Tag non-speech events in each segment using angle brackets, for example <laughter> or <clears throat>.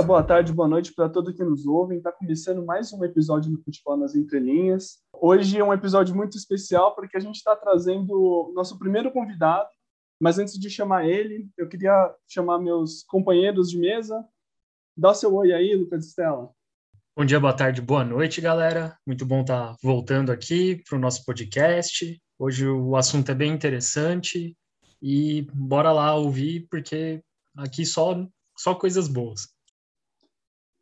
dia, boa tarde, boa noite para todos que nos ouvem. Está começando mais um episódio do Futebol nas Entrelinhas. Hoje é um episódio muito especial porque a gente está trazendo nosso primeiro convidado. Mas antes de chamar ele, eu queria chamar meus companheiros de mesa. Dá o seu oi aí, Lucas Estela. Bom dia, boa tarde, boa noite, galera. Muito bom estar tá voltando aqui para o nosso podcast. Hoje o assunto é bem interessante e bora lá ouvir, porque aqui só, só coisas boas.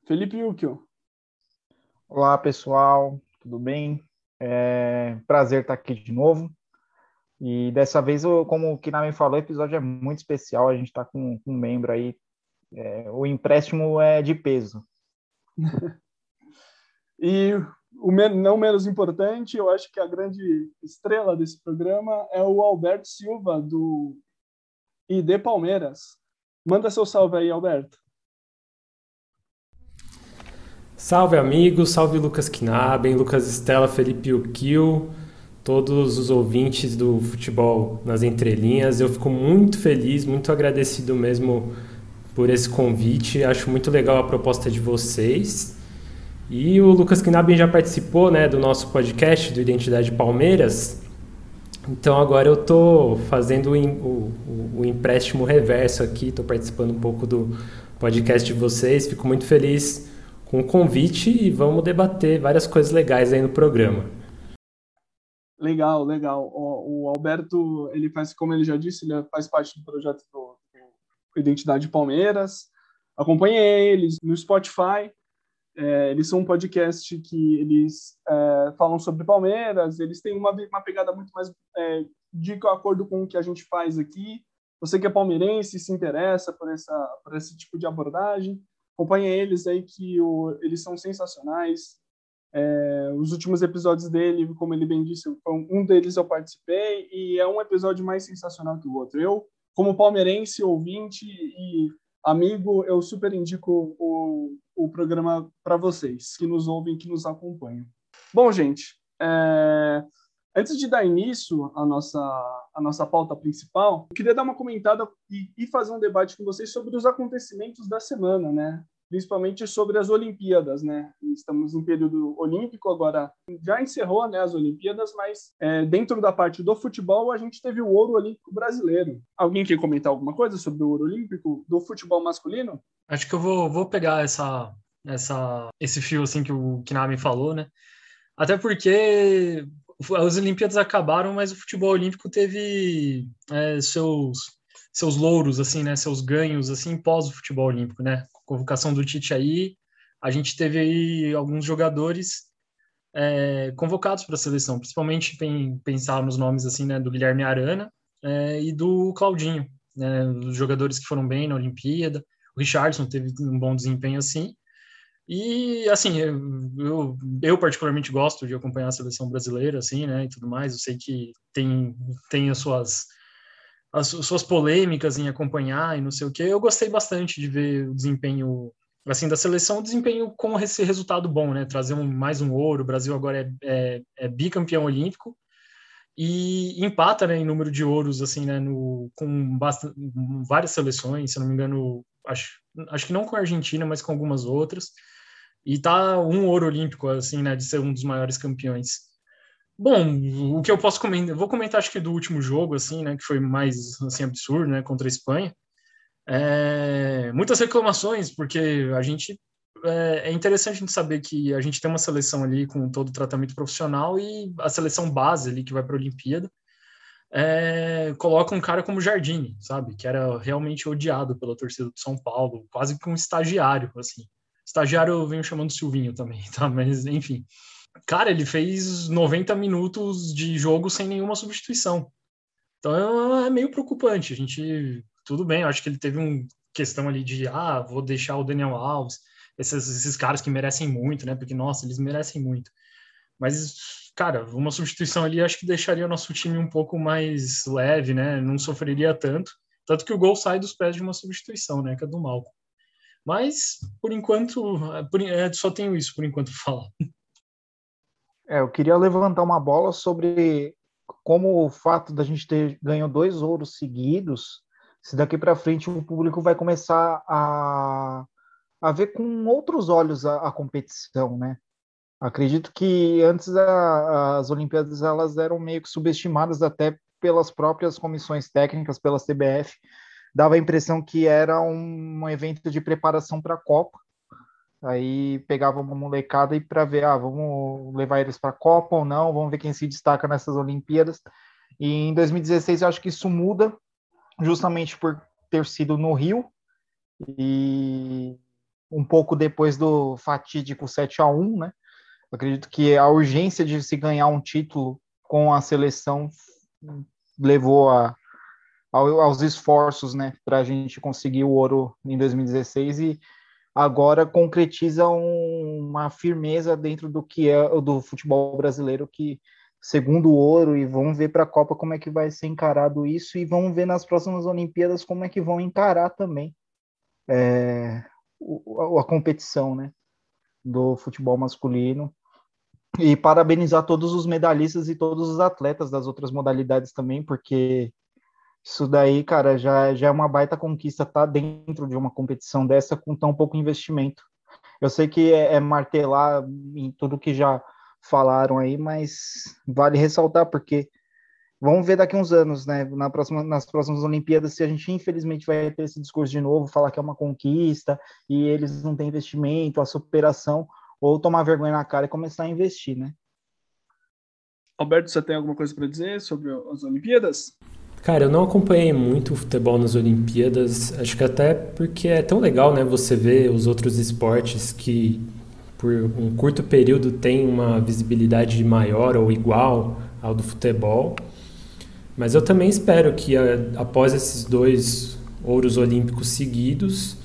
Felipe Yukio. Olá, pessoal, tudo bem? É prazer estar aqui de novo. E dessa vez, como o Kinami falou, o episódio é muito especial. A gente está com, um membro aí. É, o empréstimo é de peso. <laughs> e o não menos importante, eu acho que a grande estrela desse programa é o Alberto Silva, do ID Palmeiras. Manda seu salve aí, Alberto. Salve amigos, salve Lucas Knaben, Lucas Estela, Felipe Ukil, todos os ouvintes do futebol nas entrelinhas. Eu fico muito feliz, muito agradecido mesmo por esse convite. Acho muito legal a proposta de vocês. E o Lucas Knaben já participou né, do nosso podcast do Identidade Palmeiras. Então agora eu estou fazendo o, o, o empréstimo reverso aqui, estou participando um pouco do podcast de vocês. Fico muito feliz com o convite e vamos debater várias coisas legais aí no programa. Legal, legal. O, o Alberto, ele faz, como ele já disse, ele faz parte do projeto do, do Identidade Palmeiras. Acompanhe eles no Spotify. É, eles são um podcast que eles é, falam sobre Palmeiras. Eles têm uma, uma pegada muito mais é, de acordo com o que a gente faz aqui. Você que é palmeirense se interessa por essa por esse tipo de abordagem, acompanha eles aí que o, eles são sensacionais. É, os últimos episódios dele, como ele bem disse, um deles eu participei e é um episódio mais sensacional que o outro. Eu, como palmeirense, ouvinte e amigo, eu super indico o, o programa para vocês que nos ouvem, que nos acompanham. Bom, gente, é, antes de dar início à nossa, à nossa pauta principal, eu queria dar uma comentada e, e fazer um debate com vocês sobre os acontecimentos da semana, né? principalmente sobre as Olimpíadas, né? Estamos em período olímpico agora, já encerrou, né, as Olimpíadas, mas é, dentro da parte do futebol a gente teve o ouro olímpico brasileiro. Alguém quer comentar alguma coisa sobre o ouro olímpico do futebol masculino? Acho que eu vou, vou pegar essa, essa, esse fio assim que o Kinami falou, né? Até porque as Olimpíadas acabaram, mas o futebol olímpico teve é, seus seus louros assim, né, seus ganhos assim pós o futebol olímpico, né? Convocação do Tite aí, a gente teve aí alguns jogadores é, convocados para a seleção, principalmente pensar nos nomes assim, né, do Guilherme Arana é, e do Claudinho, né, os jogadores que foram bem na Olimpíada. O Richardson teve um bom desempenho assim. E, assim, eu, eu, particularmente gosto de acompanhar a seleção brasileira, assim, né, e tudo mais. Eu sei que tem, tem as suas as suas polêmicas em acompanhar e não sei o que. Eu gostei bastante de ver o desempenho assim da seleção, desempenho com esse resultado bom, né? Trazer um, mais um ouro. O Brasil agora é, é, é bicampeão olímpico e empata né, em número de ouros assim, né? No, com bastante, várias seleções, se não me engano, acho, acho que não com a Argentina, mas com algumas outras. E tá um ouro olímpico assim, né? De ser um dos maiores campeões. Bom, o que eu posso comentar, vou comentar acho que do último jogo, assim, né, que foi mais, assim, absurdo, né, contra a Espanha. É, muitas reclamações, porque a gente, é, é interessante a gente saber que a gente tem uma seleção ali com todo o tratamento profissional e a seleção base ali que vai para a Olimpíada é, coloca um cara como Jardine, sabe, que era realmente odiado pela torcida do São Paulo, quase que um estagiário, assim. Estagiário eu venho chamando Silvinho também, tá, mas enfim. Cara, ele fez 90 minutos de jogo sem nenhuma substituição. Então é meio preocupante. A gente, tudo bem, acho que ele teve uma questão ali de, ah, vou deixar o Daniel Alves, esses, esses caras que merecem muito, né? Porque, nossa, eles merecem muito. Mas, cara, uma substituição ali acho que deixaria o nosso time um pouco mais leve, né? Não sofreria tanto. Tanto que o gol sai dos pés de uma substituição, né? Que é do Malco. Mas, por enquanto, por, é, só tenho isso por enquanto para falar. É, eu queria levantar uma bola sobre como o fato da gente ter ganho dois ouros seguidos, se daqui para frente o público vai começar a, a ver com outros olhos a, a competição, né? Acredito que antes a, as Olimpíadas elas eram meio que subestimadas até pelas próprias comissões técnicas, pelas TBF, dava a impressão que era um, evento de preparação para a Copa. Aí pegava uma molecada e para ver, ah, vamos levar eles para a Copa ou não, vamos ver quem se destaca nessas Olimpíadas. E em 2016 eu acho que isso muda, justamente por ter sido no Rio e um pouco depois do fatídico 7 a 1, né? Acredito que a urgência de se ganhar um título com a seleção levou a, aos esforços, né, para a gente conseguir o ouro em 2016 e agora concretiza um, uma firmeza dentro do que é do futebol brasileiro que segundo o ouro e vamos ver para a Copa como é que vai ser encarado isso e vamos ver nas próximas Olimpíadas como é que vão encarar também é, a, a competição, né, do futebol masculino. E parabenizar todos os medalhistas e todos os atletas das outras modalidades também, porque isso daí, cara, já, já é uma baita conquista estar tá dentro de uma competição dessa com tão pouco investimento. Eu sei que é, é martelar em tudo que já falaram aí, mas vale ressaltar porque vamos ver daqui uns anos, né, na próxima, nas próximas Olimpíadas, se a gente infelizmente vai ter esse discurso de novo, falar que é uma conquista e eles não têm investimento, a superação, ou tomar vergonha na cara e começar a investir, né? Alberto, você tem alguma coisa para dizer sobre as Olimpíadas? Cara, eu não acompanhei muito o futebol nas Olimpíadas, acho que até porque é tão legal, né, você ver os outros esportes que por um curto período tem uma visibilidade maior ou igual ao do futebol. Mas eu também espero que após esses dois ouros olímpicos seguidos,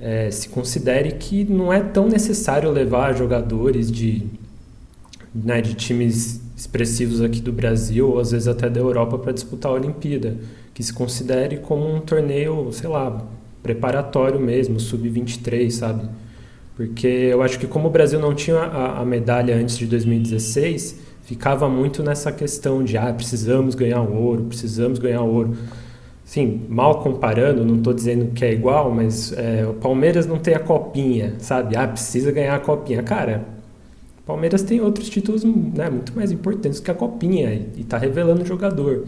é, se considere que não é tão necessário levar jogadores de, né, de times expressivos aqui do Brasil ou às vezes até da Europa para disputar a Olimpíada, que se considere como um torneio, sei lá, preparatório mesmo, sub-23, sabe? Porque eu acho que como o Brasil não tinha a, a medalha antes de 2016, ficava muito nessa questão de ah, precisamos ganhar ouro, precisamos ganhar ouro. Sim, mal comparando, não estou dizendo que é igual, mas é, o Palmeiras não tem a copinha, sabe? Ah, precisa ganhar a copinha. Cara, Palmeiras tem outros títulos né, muito mais importantes que a copinha e está revelando o jogador.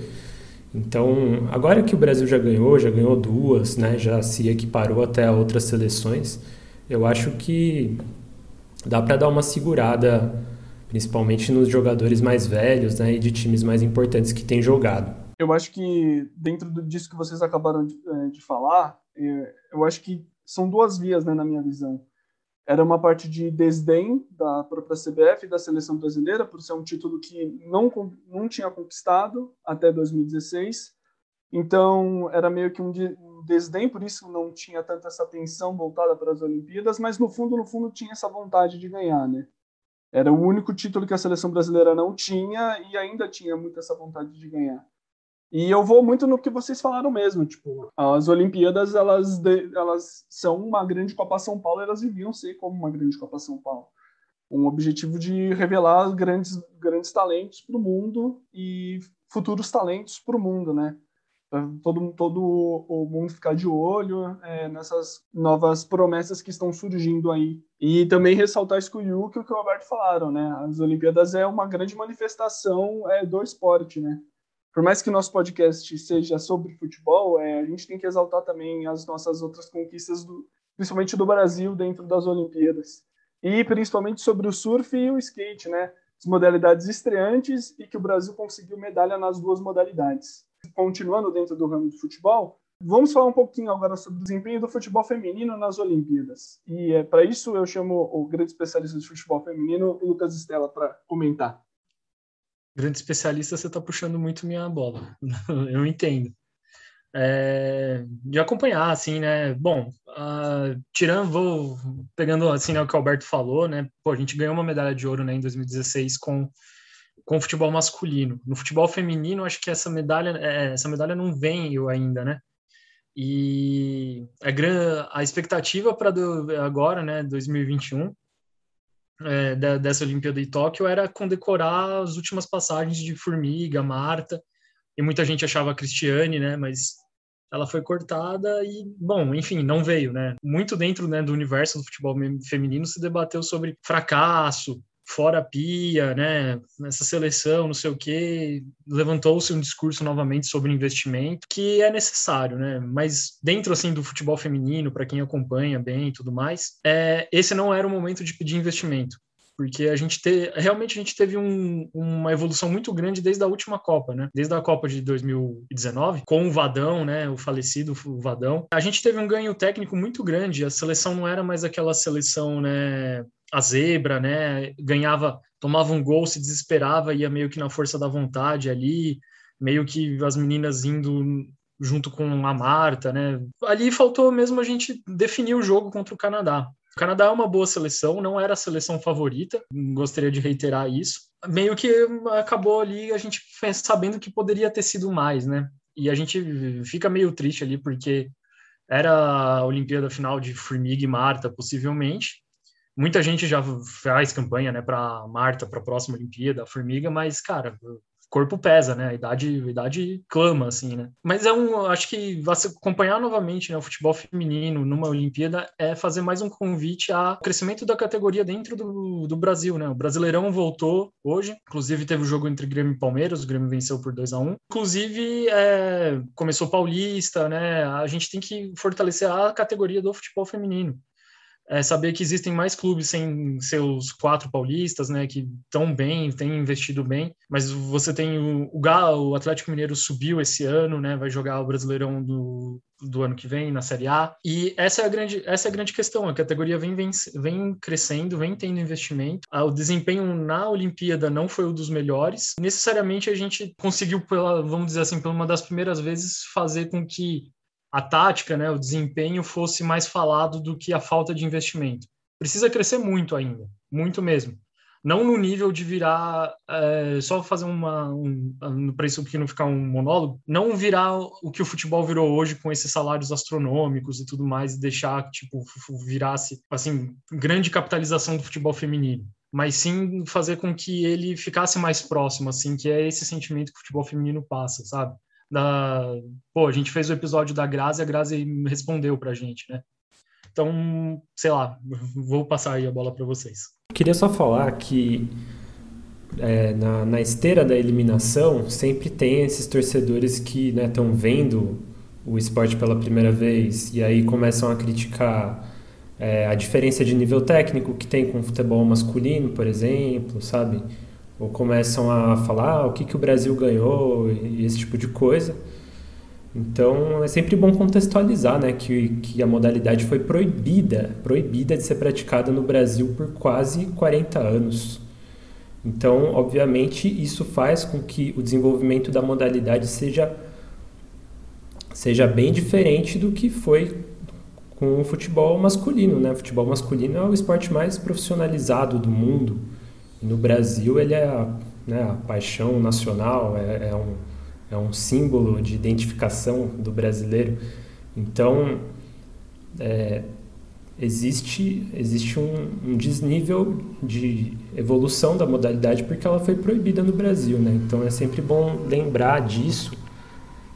Então, agora que o Brasil já ganhou, já ganhou duas, né, já se equiparou até a outras seleções, eu acho que dá para dar uma segurada, principalmente nos jogadores mais velhos né, e de times mais importantes que têm jogado eu acho que dentro disso que vocês acabaram de, eh, de falar, eh, eu acho que são duas vias, né, na minha visão. Era uma parte de desdém da própria CBF e da seleção brasileira por ser um título que não não tinha conquistado até 2016. Então era meio que um desdém, por isso não tinha tanta essa atenção voltada para as Olimpíadas, mas no fundo, no fundo tinha essa vontade de ganhar, né? Era o único título que a seleção brasileira não tinha e ainda tinha muito essa vontade de ganhar. E eu vou muito no que vocês falaram mesmo, tipo, as Olimpíadas, elas, elas são uma grande Copa São Paulo, elas deviam ser como uma grande Copa São Paulo. Um objetivo de revelar grandes, grandes talentos para o mundo e futuros talentos para o mundo, né? todo, todo o mundo ficar de olho é, nessas novas promessas que estão surgindo aí. E também ressaltar isso que o Yuki o que o Roberto falaram, né? As Olimpíadas é uma grande manifestação é, do esporte, né? Por mais que o nosso podcast seja sobre futebol, é, a gente tem que exaltar também as nossas outras conquistas, do, principalmente do Brasil dentro das Olimpíadas. E principalmente sobre o surf e o skate, né? As modalidades estreantes e que o Brasil conseguiu medalha nas duas modalidades. Continuando dentro do ramo do futebol, vamos falar um pouquinho agora sobre o desempenho do futebol feminino nas Olimpíadas. E é, para isso eu chamo o grande especialista de futebol feminino, Lucas Estela, para comentar grande especialista, você está puxando muito minha bola. <laughs> eu entendo. É, de acompanhar, assim, né? Bom, uh, tirando, vou pegando assim né, o que o Alberto falou, né? Pô, a gente ganhou uma medalha de ouro né, em 2016 com com o futebol masculino. No futebol feminino, acho que essa medalha, é, essa medalha não veio ainda, né? E a, a expectativa para agora, né, 2021, é, dessa Olimpíada de Tóquio era condecorar as últimas passagens de Formiga, Marta, e muita gente achava a Cristiane, né, mas ela foi cortada e, bom, enfim, não veio, né? Muito dentro né, do universo do futebol feminino se debateu sobre fracasso, fora a pia, né, nessa seleção, não sei o quê, levantou-se um discurso novamente sobre investimento, que é necessário, né, mas dentro, assim, do futebol feminino, para quem acompanha bem e tudo mais, é, esse não era o momento de pedir investimento porque a gente te, realmente a gente teve um, uma evolução muito grande desde a última Copa, né? Desde a Copa de 2019, com o Vadão, né? O falecido Vadão. A gente teve um ganho técnico muito grande. A seleção não era mais aquela seleção, né? A zebra, né? Ganhava, tomava um gol, se desesperava, ia meio que na força da vontade ali, meio que as meninas indo junto com a Marta, né? Ali faltou mesmo a gente definir o jogo contra o Canadá. O Canadá é uma boa seleção, não era a seleção favorita, gostaria de reiterar isso. Meio que acabou ali a gente sabendo que poderia ter sido mais, né? E a gente fica meio triste ali porque era a Olimpíada final de Formiga e Marta, possivelmente. Muita gente já faz campanha, né, para Marta, para a próxima Olimpíada, a Formiga, mas, cara, corpo pesa, né? A idade, a idade clama, assim, né? Mas é um, acho que acompanhar novamente né, o futebol feminino numa Olimpíada é fazer mais um convite ao crescimento da categoria dentro do, do Brasil, né? O Brasileirão voltou hoje, inclusive teve o jogo entre Grêmio e Palmeiras, o Grêmio venceu por 2 a 1 Inclusive, é, começou Paulista, né? A gente tem que fortalecer a categoria do futebol feminino é saber que existem mais clubes sem seus quatro paulistas, né, que estão bem, têm investido bem, mas você tem o, o Galo, o Atlético Mineiro subiu esse ano, né, vai jogar o Brasileirão do, do ano que vem na Série A, e essa é a grande, essa é a grande questão, a categoria vem, vem, vem crescendo, vem tendo investimento, o desempenho na Olimpíada não foi o dos melhores, necessariamente a gente conseguiu, pela, vamos dizer assim, por uma das primeiras vezes, fazer com que a tática, né, o desempenho fosse mais falado do que a falta de investimento. Precisa crescer muito ainda, muito mesmo. Não no nível de virar, é, só fazer uma, um, para isso que não ficar um monólogo, não virar o que o futebol virou hoje com esses salários astronômicos e tudo mais, e deixar, tipo, virasse, assim, grande capitalização do futebol feminino mas sim fazer com que ele ficasse mais próximo, assim, que é esse sentimento que o futebol feminino passa, sabe? Da pô, a gente fez o episódio da Grazi, a Grazi respondeu pra gente, né? Então, sei lá, vou passar aí a bola para vocês. Queria só falar que é, na, na, esteira da eliminação sempre tem esses torcedores que estão né, vendo o esporte pela primeira vez e aí começam a criticar é, a diferença de nível técnico que tem com o futebol masculino, por exemplo, sabe? Ou começam a falar ah, o que, que o Brasil ganhou e esse tipo de coisa. Então é sempre bom contextualizar né, que, que a modalidade foi proibida, proibida de ser praticada no Brasil por quase 40 anos. Então, obviamente, isso faz com que o desenvolvimento da modalidade seja, seja bem diferente do que foi com o futebol masculino. Né? O futebol masculino é o esporte mais profissionalizado do mundo no Brasil ele é a, né, a paixão nacional, é, é, um, é um símbolo de identificação do brasileiro. Então, é, existe, existe um, um, desnível de evolução da modalidade porque ela foi proibida no Brasil. Né? Então, é sempre bom lembrar disso.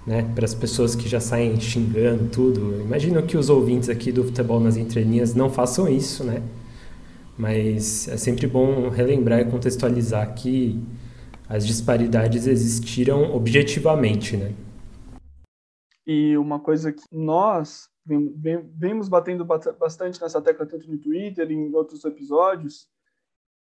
Né, para as pessoas que já saem xingando tudo. Imagino que os ouvintes aqui do Futebol nas Entrelinhas não façam isso, né? Mas é sempre bom relembrar e contextualizar que as disparidades existiram objetivamente, né? E uma coisa que nós vemos batendo bastante nessa tecla tanto no Twitter e em outros episódios,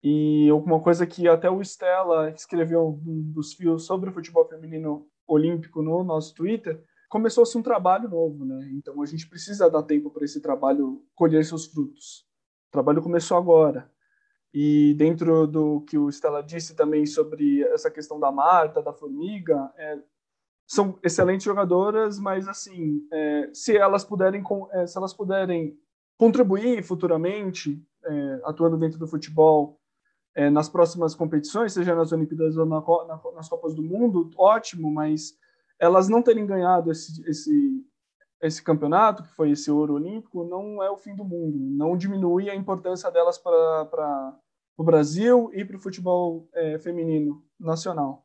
e uma coisa que até o Stella escreveu um dos fios sobre o futebol feminino olímpico no nosso Twitter, começou-se um trabalho novo, né? Então a gente precisa dar tempo para esse trabalho colher seus frutos. O trabalho começou agora. E dentro do que o Stella disse também sobre essa questão da Marta, da Formiga, é, são excelentes jogadoras, mas assim, é, se elas puderem, é, se elas puderem contribuir futuramente, é, atuando dentro do futebol, é, nas próximas competições, seja nas Olimpíadas ou na, na, nas Copas do Mundo, ótimo, mas elas não terem ganhado esse, esse esse campeonato, que foi esse ouro olímpico, não é o fim do mundo. Não diminui a importância delas para o Brasil e para o futebol é, feminino nacional.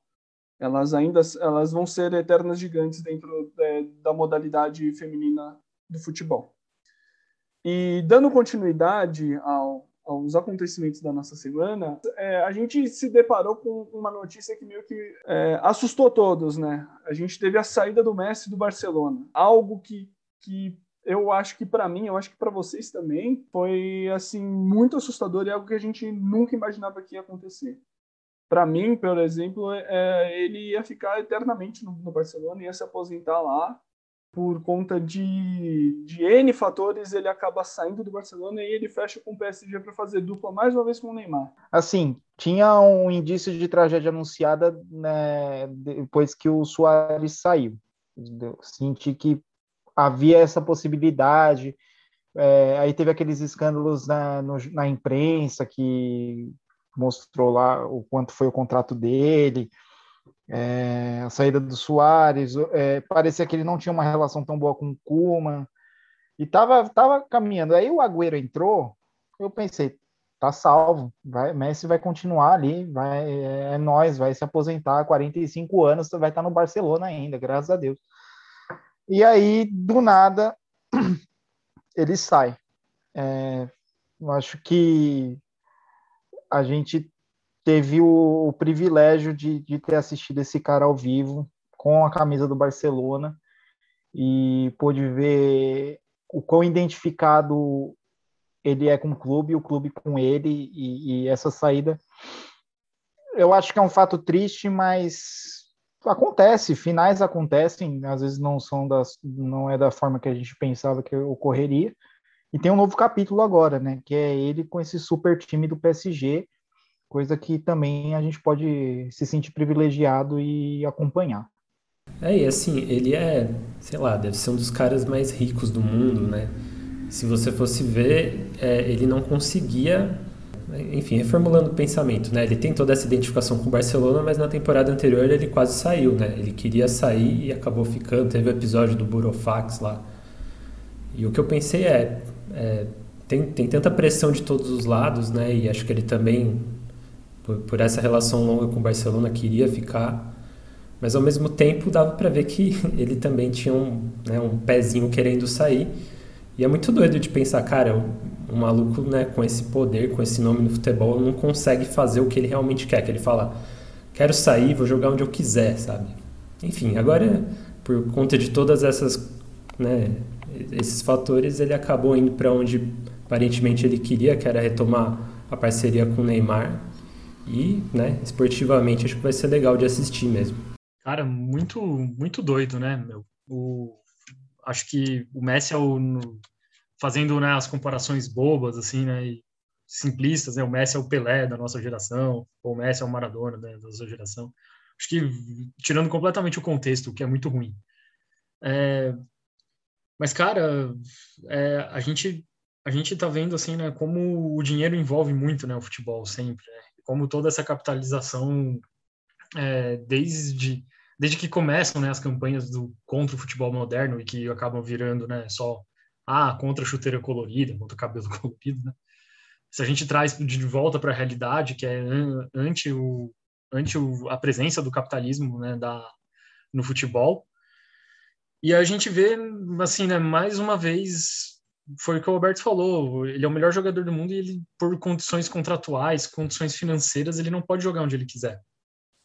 Elas ainda elas vão ser eternas gigantes dentro é, da modalidade feminina do futebol. E dando continuidade ao, aos acontecimentos da nossa semana, é, a gente se deparou com uma notícia que meio que é, assustou todos, né? A gente teve a saída do Messi do Barcelona, algo que, que eu acho que para mim, eu acho que para vocês também, foi assim muito assustador e algo que a gente nunca imaginava que ia acontecer. Para mim, por exemplo, é, ele ia ficar eternamente no, no Barcelona, ia se aposentar lá por conta de, de N fatores, ele acaba saindo do Barcelona e ele fecha com o PSG para fazer dupla mais uma vez com o Neymar. Assim, tinha um indício de tragédia anunciada né, depois que o Soares saiu. Senti que havia essa possibilidade. É, aí teve aqueles escândalos na, no, na imprensa que mostrou lá o quanto foi o contrato dele é, a saída do Soares, é, parecia que ele não tinha uma relação tão boa com o Kuma, e tava, tava caminhando. Aí o Agüero entrou, eu pensei, tá salvo, vai, Messi vai continuar ali, vai, é, é nós, vai se aposentar, 45 anos, vai estar no Barcelona ainda, graças a Deus. E aí, do nada, <clears throat> ele sai. É, eu acho que a gente teve o, o privilégio de, de ter assistido esse cara ao vivo com a camisa do Barcelona e pôde ver o quão identificado ele é com o clube, o clube com ele e, e, essa saída. Eu acho que é um fato triste, mas acontece, finais acontecem, às vezes não são das, não é da forma que a gente pensava que ocorreria. E tem um novo capítulo agora, né, que é ele com esse super time do PSG coisa que também a gente pode se sentir privilegiado e acompanhar. É, e assim, ele é, sei lá, deve ser um dos caras mais ricos do mundo, né? Se você fosse ver, é, ele não conseguia, enfim, reformulando o pensamento, né? Ele tem toda essa identificação com o Barcelona, mas na temporada anterior ele quase saiu, né? Ele queria sair e acabou ficando. Teve o episódio do Burofax lá. E o que eu pensei é, é tem, tem tanta pressão de todos os lados, né? E acho que ele também por, por essa relação longa com o Barcelona, queria ficar. Mas ao mesmo tempo dava para ver que <laughs> ele também tinha um, né, um pezinho querendo sair. E é muito doido de pensar, cara, um, maluco né, com esse poder, com esse nome no futebol, não consegue fazer o que ele realmente quer. Que ele fala, quero sair, vou jogar onde eu quiser, sabe? Enfim, agora, por conta de todas essas, né, esses fatores, ele acabou indo para onde aparentemente ele queria, que era retomar a parceria com o Neymar. E, né, esportivamente acho que vai ser legal de assistir mesmo. Cara, muito, muito doido, né, meu? O, acho que o Messi é o, no, fazendo né, as comparações bobas, assim, né, e simplistas, né, o Messi é o Pelé da nossa geração, ou o Messi é o Maradona né, da nossa geração. Acho que tirando completamente o contexto, que é muito ruim. É, mas, cara, é, a gente a gente tá vendo assim, né, como o dinheiro envolve muito, né, o futebol sempre, né? Como toda essa capitalização é, desde desde que começam né, as campanhas do contra o futebol moderno e que acabam virando né, só ah contra a chuteira colorida, contra o cabelo <laughs> colorido, né? Se a gente traz de volta para a realidade que é ante o ante o, a presença do capitalismo né, da no futebol e a gente vê assim né, mais uma vez foi o que o Alberto falou. Ele é o melhor jogador do mundo e ele, por condições contratuais, condições financeiras, ele não pode jogar onde ele quiser.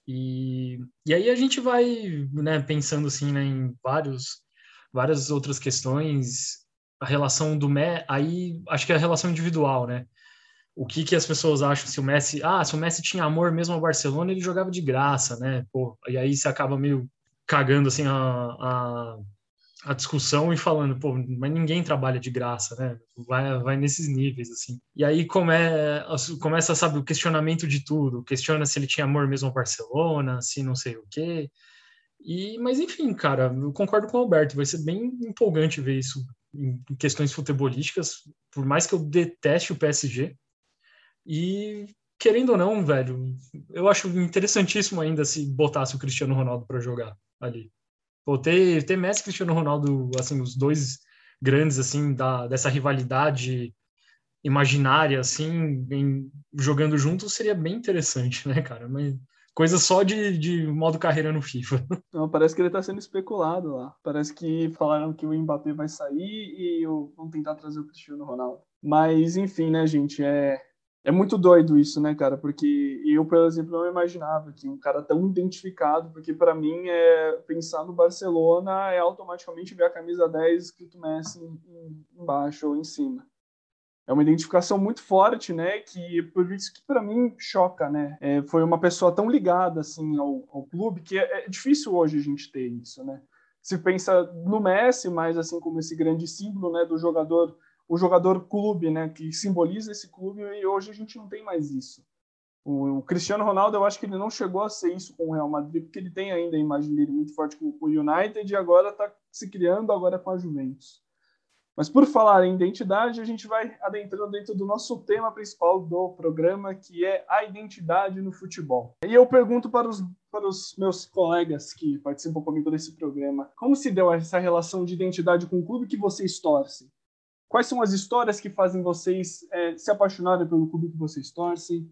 E, e aí a gente vai né, pensando assim né, em vários, várias outras questões. A relação do Messi, aí acho que é a relação individual, né? O que, que as pessoas acham se o Messi, ah, se o Messi tinha amor mesmo ao Barcelona, ele jogava de graça, né? Pô, e aí você acaba meio cagando assim a, a a discussão e falando, pô, mas ninguém trabalha de graça, né? Vai, vai nesses níveis, assim. E aí come, começa, sabe, o questionamento de tudo. Questiona se ele tinha amor mesmo ao Barcelona, se não sei o quê. E, mas enfim, cara, eu concordo com o Alberto, vai ser bem empolgante ver isso em questões futebolísticas, por mais que eu deteste o PSG. E querendo ou não, velho, eu acho interessantíssimo ainda se botasse o Cristiano Ronaldo para jogar ali. Pô, ter, ter Messi e Cristiano Ronaldo, assim, os dois grandes, assim, da, dessa rivalidade imaginária, assim, em, jogando juntos seria bem interessante, né, cara? Mas Coisa só de, de modo carreira no FIFA. <laughs> Não, parece que ele está sendo especulado lá. Parece que falaram que o Mbappé vai sair e vão tentar trazer o Cristiano Ronaldo. Mas, enfim, né, gente? É, é muito doido isso, né, cara? Porque eu, por exemplo, não imaginava que um cara tão identificado, porque para mim é pensar no Barcelona é automaticamente ver a camisa 10 escrito Messi embaixo ou em cima. É uma identificação muito forte, né? Que por isso que para mim choca, né? É, foi uma pessoa tão ligada assim ao, ao clube que é, é difícil hoje a gente ter isso, né? Se pensa no Messi, mas assim como esse grande símbolo, né, do jogador o jogador clube, né, que simboliza esse clube, e hoje a gente não tem mais isso. O, o, Cristiano Ronaldo, eu acho que ele não chegou a ser isso com o Real Madrid, porque ele tem ainda a imagem dele muito forte com, com o United e agora está se criando agora com a Juventus. Mas por falar em identidade, a gente vai adentrando dentro do nosso tema principal do programa, que é a identidade no futebol. E eu pergunto para os, para os meus colegas que participam comigo desse programa, como se deu essa relação de identidade com o clube que vocês torcem? Quais são as histórias que fazem vocês é, se apaixonarem pelo clube que vocês torcem?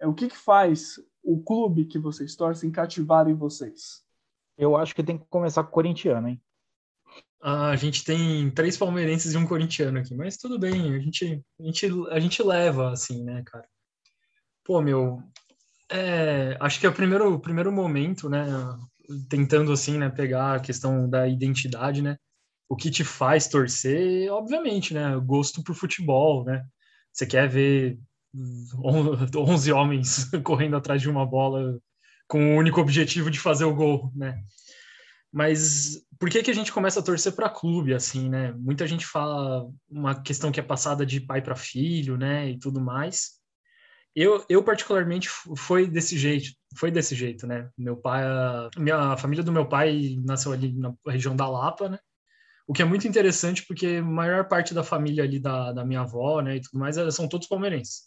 É, o que, que faz o clube que vocês torcem cativar em vocês? Eu acho que tem que começar com o corintiano, hein? Ah, a gente tem três palmeirenses e um corintiano aqui, mas tudo bem, a gente, a gente, a gente leva, assim, né, cara? Pô, meu, é, acho que é o primeiro, o primeiro momento, né, tentando, assim, né, pegar a questão da identidade, né, o que te faz torcer, obviamente, né? Gosto por futebol, né? Você quer ver 11 <laughs> homens <laughs> correndo atrás de uma bola com o único objetivo de fazer o gol, né? Mas por que que a gente começa a torcer para clube assim, né? Muita gente fala uma questão que é passada de pai para filho, né, e tudo mais. Eu, eu particularmente foi desse jeito, foi desse jeito, né? Meu pai, a minha a família do meu pai nasceu ali na região da Lapa, né? O que é muito interessante porque a maior parte da família ali da, da minha avó, né, e tudo mais, são todos palmeirenses.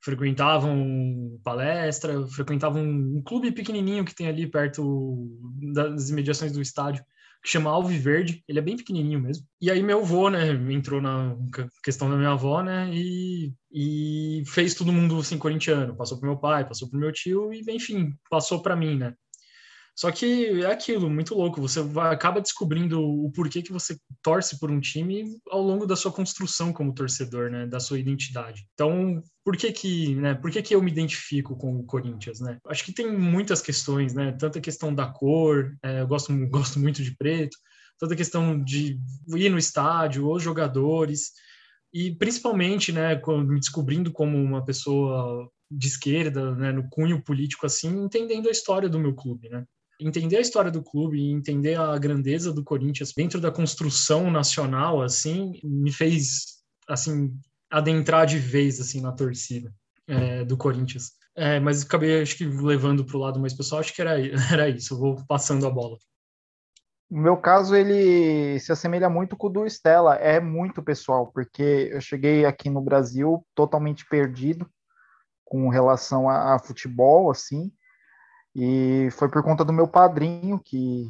Frequentavam palestra, frequentavam um clube pequenininho que tem ali perto das imediações do estádio, que chama Alviverde, ele é bem pequenininho mesmo. E aí meu avô, né, entrou na questão da minha avó, né, e, e fez todo mundo assim corintiano, passou pro meu pai, passou pro meu tio e enfim, passou para mim, né? Só que é aquilo, muito louco. Você vai, acaba descobrindo o porquê que você torce por um time ao longo da sua construção como torcedor, né? Da sua identidade. Então, por que que, né? Por que que eu me identifico com o Corinthians, né? Acho que tem muitas questões, né? Tanta questão da cor, é, eu gosto, <laughs> gosto muito de preto, tanta questão de ir no estádio, os jogadores, e principalmente, né? Quando me descobrindo como uma pessoa de esquerda, né, no cunho político assim, entendendo a história do meu clube, né? Entender a história do clube e entender a grandeza do Corinthians dentro da construção nacional, assim, me fez, assim, adentrar de vez, assim, na torcida é, do Corinthians. É, mas acabei, acho que, levando para o lado mais pessoal, acho que era, <laughs> era isso, eu vou passando a bola. No meu caso, ele se assemelha muito com o do Stella, é muito pessoal, porque eu cheguei aqui no Brasil totalmente perdido com relação a, a futebol, assim, e foi por conta do meu padrinho que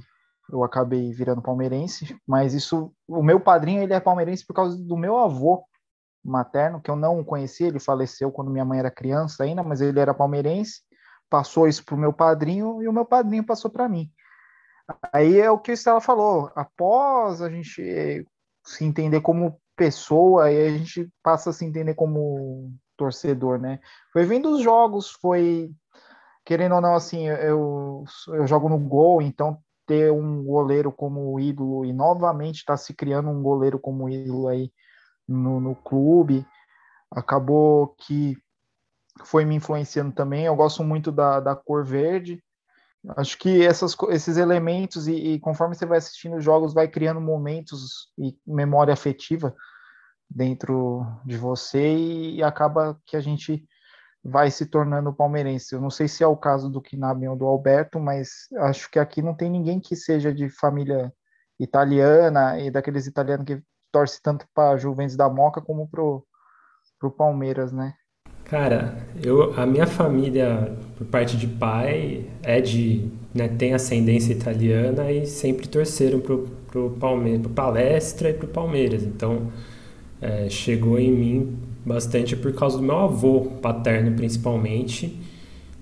eu acabei virando palmeirense, mas isso, o meu padrinho ele é palmeirense por causa do meu avô materno, que eu não conhecia, ele faleceu quando minha mãe era criança ainda, mas ele era palmeirense, passou isso para o meu padrinho e o meu padrinho passou para mim. Aí é o que o Estela falou, após a gente se entender como pessoa, aí a gente passa a se entender como torcedor, né? Foi vendo os jogos, foi querendo ou não, assim, eu, eu jogo no gol, então ter um goleiro como ídolo e novamente está se criando um goleiro como ídolo aí no, no clube, acabou que foi me influenciando também. Eu gosto muito da, da cor verde. Acho que essas, esses elementos, e, e conforme você vai assistindo os jogos, vai criando momentos e memória afetiva dentro de você, e, e acaba que a gente vai se tornando palmeirense. Eu não sei se é o caso do Kinabi ou do Alberto, mas acho que aqui não tem ninguém que seja de família italiana e daqueles italianos que torce tanto para Juventus da Moca como pro pro Palmeiras, né? Cara, eu a minha família por parte de pai é de, né, tem ascendência italiana e sempre torceram pro pro Palmeiras, pro Palestra e pro Palmeiras. Então, é, chegou em mim bastante por causa do meu avô paterno, principalmente,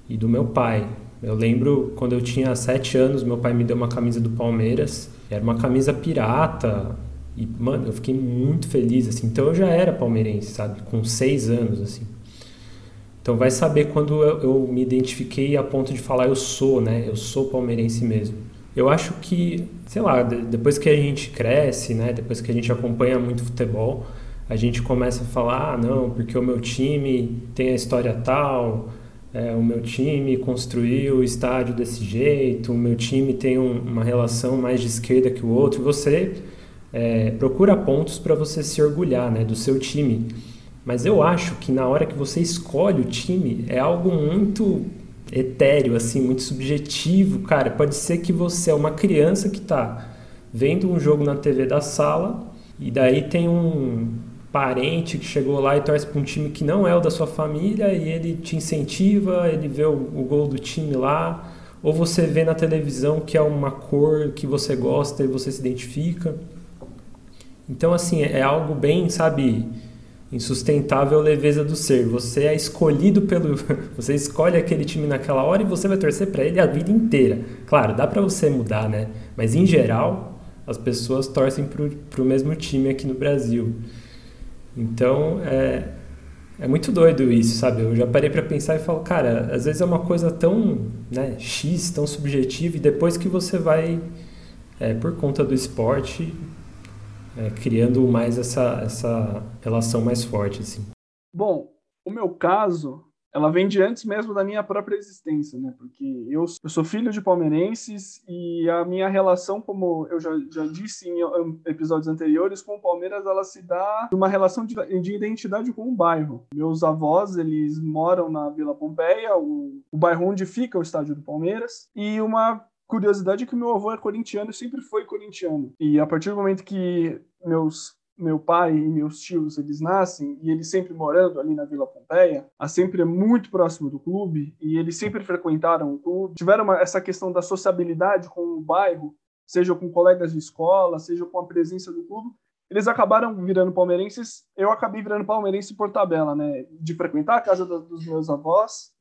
e do meu pai. Eu lembro quando eu tinha sete anos, meu pai me deu uma camisa do Palmeiras. Era uma camisa pirata. E, mano, eu fiquei muito feliz, assim. Então eu já era palmeirense, sabe? Com seis anos, assim. Então vai saber quando eu, eu me identifiquei a ponto de falar eu sou, né? Eu sou palmeirense mesmo. Eu acho que, sei lá, depois que a gente cresce, né? Depois que a gente acompanha muito futebol, a gente começa a falar, ah, não, porque o meu time tem a história tal, é, o meu time construiu o estádio desse jeito, o meu time tem um, uma relação mais de esquerda que o outro. Você é, procura pontos para você se orgulhar né, do seu time. Mas eu acho que na hora que você escolhe o time é algo muito etéreo, assim, muito subjetivo, cara. Pode ser que você é uma criança que está vendo um jogo na TV da sala e daí tem um parente que chegou lá e torce para um time que não é o da sua família e ele te incentiva, ele vê o, o gol do time lá, ou você vê na televisão que é uma cor que você gosta e você se identifica. Então, assim, é algo bem, sabe, insustentável leveza do ser. Você é escolhido pelo. <laughs> Você escolhe aquele time naquela hora e você vai torcer para ele a vida inteira. Claro, dá para você mudar, né? Mas, em geral, as pessoas torcem para o mesmo time aqui no Brasil. Então, é, é muito doido isso, sabe? Eu já parei para pensar e falo, cara, às vezes é uma coisa tão né, X, tão subjetiva, e depois que você vai, é, por conta do esporte, é, criando mais essa, essa relação mais forte, assim. Bom, o meu caso, ela vem de antes mesmo da minha própria existência, né? Porque eu, eu sou filho de palmeirenses e a minha relação, como eu já, já disse em episódios anteriores, com o Palmeiras, ela se dá uma relação de, de identidade com o bairro. Meus avós, eles moram na Vila Pompeia, o, o bairro onde fica o estádio do Palmeiras, e uma curiosidade é que meu avô é corintiano e sempre foi corintiano. E a partir do momento que meus meu pai e meus tios eles nascem e eles sempre morando ali na Vila Pompeia, a sempre é muito próximo do clube e eles sempre frequentaram o clube, tiveram uma, essa questão da sociabilidade com o bairro, seja com colegas de escola, seja com a presença do clube, eles acabaram virando palmeirenses. Eu acabei virando palmeirense por tabela, né? De frequentar a casa dos meus avós,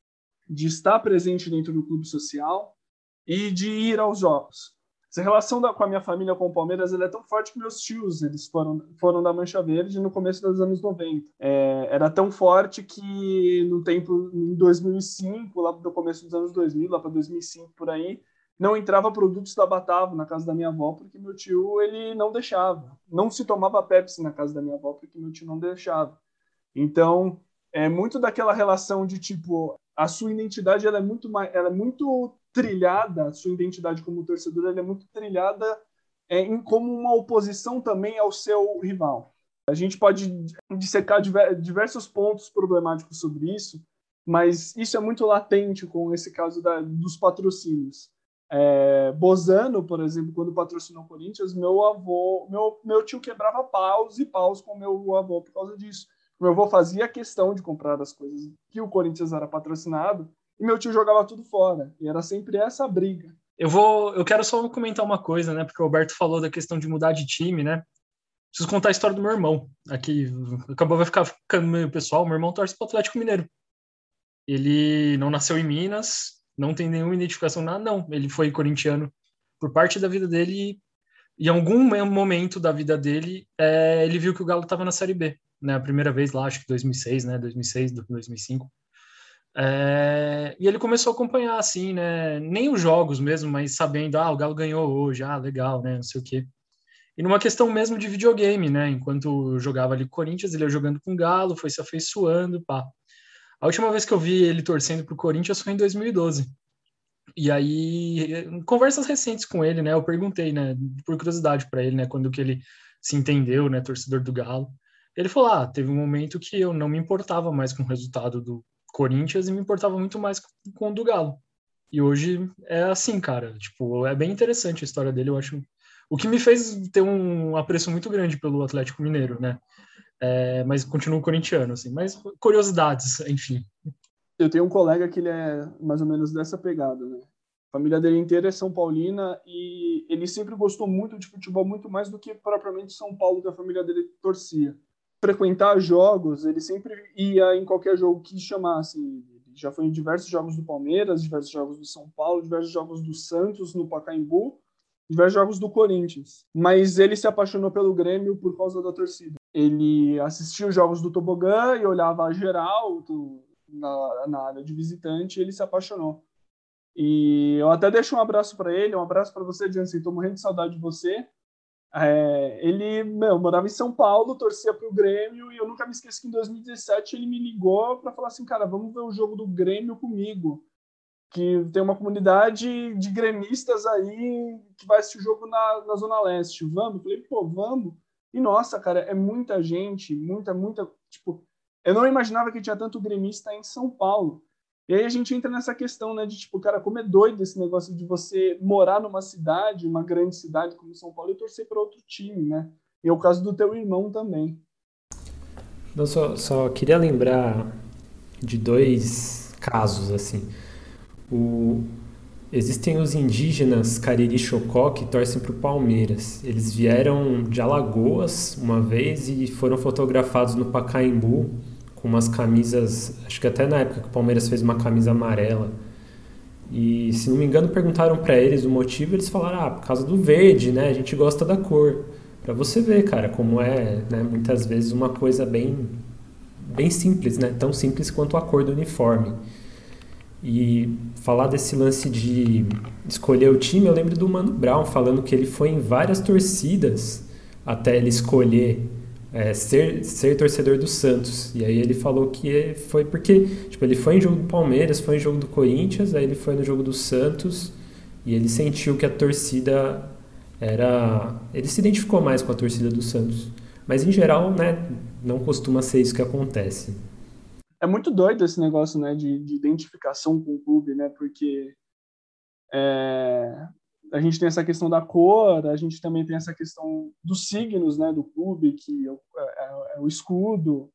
de estar presente dentro do clube social e de ir aos jogos. Essa relação da, com a minha família com o Palmeiras é tão forte que meus tios eles foram, foram da Mancha Verde no começo dos anos 90. É, era tão forte que no tempo, em 2005, lá no começo dos anos 2000, lá para 2005 por aí, não entrava produtos da Batavo na casa da minha avó porque meu tio ele não deixava. Não se tomava Pepsi na casa da minha avó porque meu tio não deixava. Então, é muito daquela relação de tipo a sua identidade ela é muito mais, ela é muito trilhada, sua identidade como torcedor é muito trilhada é, em, como uma oposição também ao seu rival. A gente pode dissecar diversos pontos problemáticos sobre isso, mas isso é muito latente com esse caso da, dos patrocínios. É, Bozano, por exemplo, quando patrocinou o Corinthians, meu avô, meu, meu tio quebrava paus e paus com meu avô por causa disso. Meu avô fazia questão de comprar as coisas que o Corinthians era patrocinado e meu tio jogava tudo fora. E era sempre essa briga. Eu vou, eu quero só comentar uma coisa, né? Porque o Roberto falou da questão de mudar de time, né? Preciso contar a história do meu irmão. Aqui acabou vai ficar ficando meio pessoal. Meu irmão torce para o Atlético Mineiro. Ele não nasceu em Minas, não tem nenhuma identificação nada, não. Ele foi corintiano por parte da vida dele e em algum momento da vida dele, é, ele viu que o Galo estava na Série B, né? A primeira vez lá, acho que 2006, né? 2006, 2005. É, e ele começou a acompanhar, assim, né? Nem os jogos mesmo, mas sabendo, ah, o Galo ganhou hoje, ah, legal, né? Não sei o quê. E numa questão mesmo de videogame, né? Enquanto eu jogava ali o Corinthians, ele ia jogando com o Galo, foi se afeiçoando, pá. A última vez que eu vi ele torcendo pro Corinthians foi em 2012. E aí, em conversas recentes com ele, né? Eu perguntei, né? Por curiosidade para ele, né? Quando que ele se entendeu, né? Torcedor do Galo. Ele falou: ah, teve um momento que eu não me importava mais com o resultado do, Corinthians e me importava muito mais com o do Galo. E hoje é assim, cara. Tipo, é bem interessante a história dele, eu acho. O que me fez ter um apreço muito grande pelo Atlético Mineiro, né? É, mas continuo corintiano, assim. Mas curiosidades, enfim. Eu tenho um colega que ele é mais ou menos dessa pegada, né? A família dele inteira é São Paulina e ele sempre gostou muito de futebol, muito mais do que propriamente São Paulo, que a família dele torcia frequentar jogos, ele sempre ia em qualquer jogo que chamasse. Já foi em diversos jogos do Palmeiras, diversos jogos do São Paulo, diversos jogos do Santos no Pacaembu, diversos jogos do Corinthians. Mas ele se apaixonou pelo Grêmio por causa da torcida. Ele assistia os jogos do Tobogã e olhava a geral do, na, na área de visitante e ele se apaixonou. E eu até deixo um abraço para ele, um abraço para você, Jansen. Estou morrendo de saudade de você. É, ele meu, morava em São Paulo, torcia para o Grêmio, e eu nunca me esqueço que em 2017 ele me ligou para falar assim: cara, vamos ver o jogo do Grêmio comigo. Que tem uma comunidade de gremistas aí que vai assistir o jogo na, na Zona Leste. Vamos? Falei, pô, vamos. E nossa, cara, é muita gente, muita, muita. Tipo, eu não imaginava que tinha tanto gremista em São Paulo. E aí a gente entra nessa questão, né, de tipo, cara, como é doido esse negócio de você morar numa cidade, uma grande cidade como São Paulo e torcer para outro time, né? E é o caso do teu irmão também. Eu só, só queria lembrar de dois casos, assim. O, existem os indígenas Cariri Chocó que torcem para o Palmeiras. Eles vieram de Alagoas uma vez e foram fotografados no Pacaembu com umas camisas, acho que até na época que o Palmeiras fez uma camisa amarela. E se não me engano, perguntaram para eles o motivo, eles falaram: "Ah, por causa do verde, né? A gente gosta da cor". Para você ver, cara, como é, né, muitas vezes uma coisa bem bem simples, né? Tão simples quanto a cor do uniforme. E falar desse lance de escolher o time, eu lembro do Mano Brown falando que ele foi em várias torcidas até ele escolher é, ser, ser torcedor do Santos. E aí ele falou que foi porque tipo, ele foi em jogo do Palmeiras, foi em jogo do Corinthians, aí ele foi no jogo do Santos e ele sentiu que a torcida era. Ele se identificou mais com a torcida do Santos. Mas em geral, né, não costuma ser isso que acontece. É muito doido esse negócio né, de, de identificação com o clube, né? Porque é, a gente tem essa questão da cor, a gente também tem essa questão dos signos, né, do clube, que é, é, é o escudo,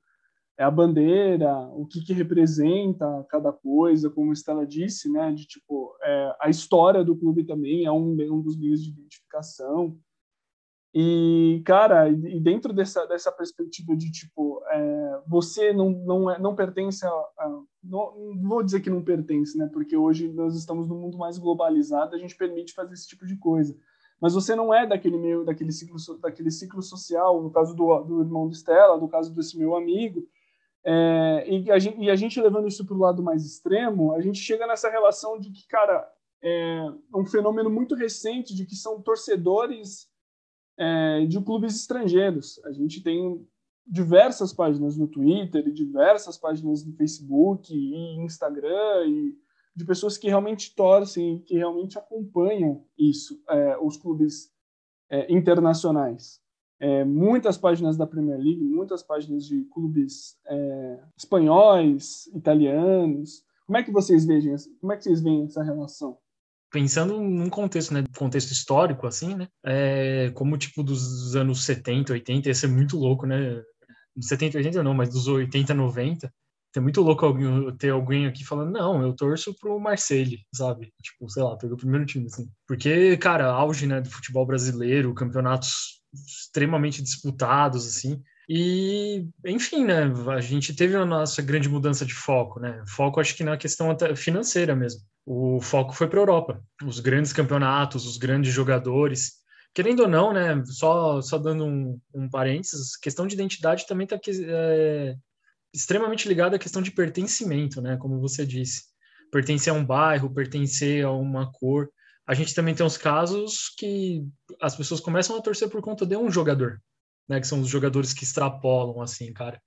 é a bandeira, o que, que representa cada coisa, como a Estela disse, né, de tipo, é, a história do clube também é um, um dos meios de identificação. E, cara, e dentro dessa, dessa perspectiva de, tipo, é, você não, não, é, não pertence a, a não, vou dizer que não pertence, né? Porque hoje nós estamos num mundo mais globalizado, a gente permite fazer esse tipo de coisa. Mas você não é daquele meio, daquele ciclo, daquele ciclo social, no caso do, do irmão do Stella, no caso desse meu amigo, é, e, a gente, e a gente levando isso para o lado mais extremo, a gente chega nessa relação de que, cara, é um fenômeno muito recente de que são torcedores é, de clubes estrangeiros. A gente tem diversas páginas no Twitter e diversas páginas no Facebook e Instagram e de pessoas que realmente torcem, que realmente acompanham isso, é, os clubes é, internacionais. É, muitas páginas da Premier League, muitas páginas de clubes é, espanhóis, italianos. Como é que vocês veem? Como é que vocês veem essa relação? Pensando num contexto, né, contexto histórico, assim, né, é, como tipo dos anos 70, 80, ia ser muito louco, né, 70, 80 não, mas dos 80, 90, é muito louco alguém, ter alguém aqui falando, não, eu torço pro Marseille, sabe, tipo, sei lá, pegou o primeiro time, assim, porque, cara, auge, né, do futebol brasileiro, campeonatos extremamente disputados, assim, e, enfim, né, a gente teve a nossa grande mudança de foco, né, foco acho que na questão financeira mesmo, o foco foi para a Europa. Os grandes campeonatos, os grandes jogadores. Querendo ou não, né? Só, só dando um, um parênteses, questão de identidade também está é, extremamente ligada à questão de pertencimento, né? Como você disse. Pertencer a um bairro, pertencer a uma cor. A gente também tem os casos que as pessoas começam a torcer por conta de um jogador, né? Que são os jogadores que extrapolam, assim, cara.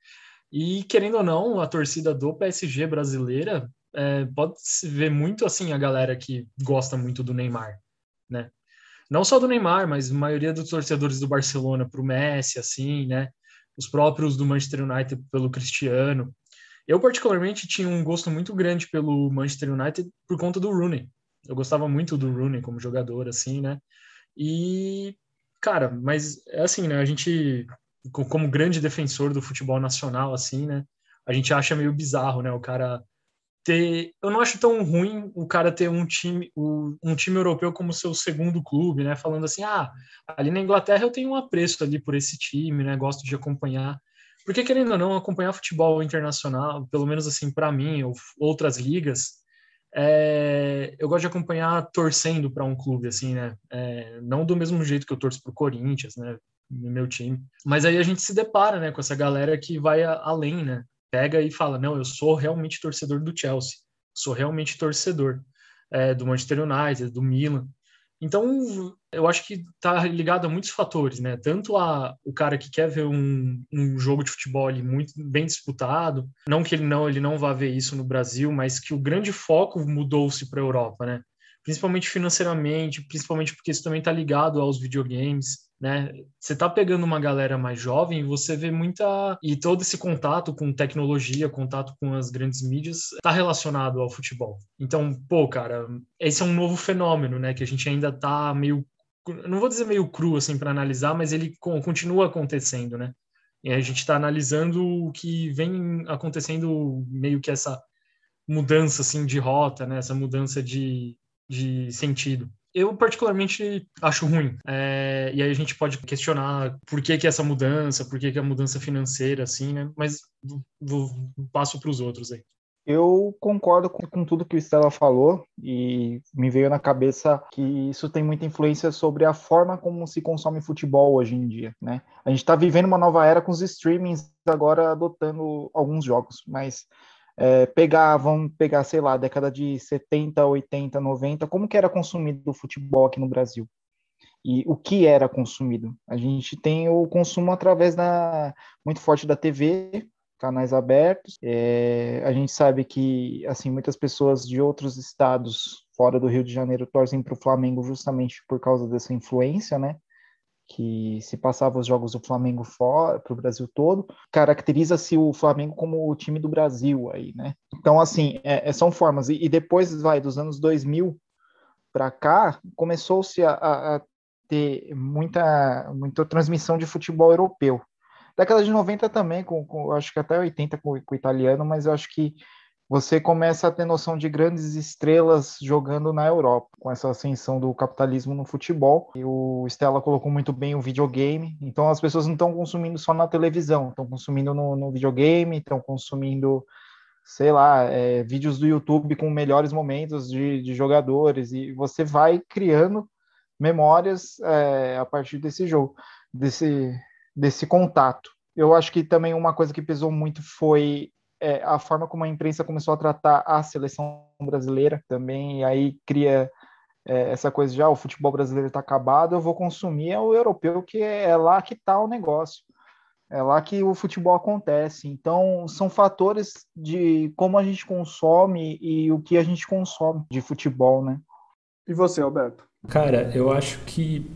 E querendo ou não, a torcida do PSG brasileira é, pode se ver muito assim a galera que gosta muito do Neymar, né? Não só do Neymar, mas a maioria dos torcedores do Barcelona para o Messi, assim, né? Os próprios do Manchester United pelo Cristiano. Eu, particularmente, tinha um gosto muito grande pelo Manchester United por conta do Rooney. Eu gostava muito do Rooney como jogador, assim, né? E, cara, mas é assim, né? A gente, como grande defensor do futebol nacional, assim, né? A gente acha meio bizarro, né? O cara ter. Eu não acho tão ruim o cara ter um time, um time europeu como seu segundo clube, né? Falando assim, ah, ali na Inglaterra eu tenho um apreço ali por esse time, né? Gosto de acompanhar. Porque, querendo ou não, acompanhar futebol internacional, pelo menos assim, para mim, ou outras ligas, é, eu gosto de acompanhar torcendo para um clube, assim, né? É, não do mesmo jeito que eu torço pro Corinthians, né? No meu time. Mas aí a gente se depara, né, com essa galera que vai além, né? Pega e fala: não, eu sou realmente torcedor do Chelsea, sou realmente torcedor é, do Manchester United, do Milan. Então, eu acho que está ligado a muitos fatores, né? Tanto a, o cara que quer ver um, um jogo de futebol muito bem disputado, não que ele não ele não vá ver isso no Brasil, mas que o grande foco mudou-se para a Europa, né? Principalmente financeiramente, principalmente porque isso também está ligado aos videogames né? Você tá pegando uma galera mais jovem e você vê muita e todo esse contato com tecnologia, contato com as grandes mídias, está relacionado ao futebol. Então, pô, cara, esse é um novo fenômeno, né? Que a gente ainda tá meio, não vou dizer meio cru assim para analisar, mas ele continua acontecendo, né? E a gente está analisando o que vem acontecendo meio que essa mudança assim de rota, né? Essa mudança de, de sentido eu particularmente acho ruim. É, e aí a gente pode questionar por que, que essa mudança, por que, que a mudança financeira, assim, né? Mas vou, passo para os outros aí. Eu concordo com, com, tudo que o Stella falou e me veio na cabeça que isso tem muita influência sobre a forma como se consome futebol hoje em dia, né? A gente está vivendo uma nova era com os streamings agora adotando alguns jogos, mas é, pegar, vamos pegar, sei lá, década de 70, 80, 90, como que era consumido o futebol aqui no Brasil? E o que era consumido? A gente tem o consumo através da muito forte da TV, canais abertos. É, a gente sabe que assim muitas pessoas de outros estados fora do Rio de Janeiro torcem para o Flamengo justamente por causa dessa influência, né? Que se passava os jogos do Flamengo fora para o Brasil todo, caracteriza-se o Flamengo como o time do Brasil aí, né? Então, assim, é, é são formas. E, e, depois, vai, dos anos 2000 para cá, começou-se a, a, a, ter muita, muita transmissão de futebol europeu. Década de 90 também, com, com acho que até 80 com, com o italiano, mas eu acho que você começa a ter noção de grandes estrelas jogando na Europa, com essa ascensão do capitalismo no futebol. E o Stella colocou muito bem o videogame, então as pessoas não estão consumindo só na televisão, estão consumindo no, no videogame, estão consumindo, sei lá, é, vídeos do YouTube com melhores momentos de, de jogadores, e você vai criando memórias é, a partir desse jogo, desse, desse contato. Eu acho que também uma coisa que pesou muito foi é, a forma como a imprensa começou a tratar a seleção brasileira também, e aí cria é, essa coisa de ah, o futebol brasileiro está acabado, eu vou consumir é o europeu, que é, é lá que está o negócio. É lá que o futebol acontece. Então, são fatores de como a gente consome e o que a gente consome de futebol, né? E você, Alberto? Cara, eu acho que,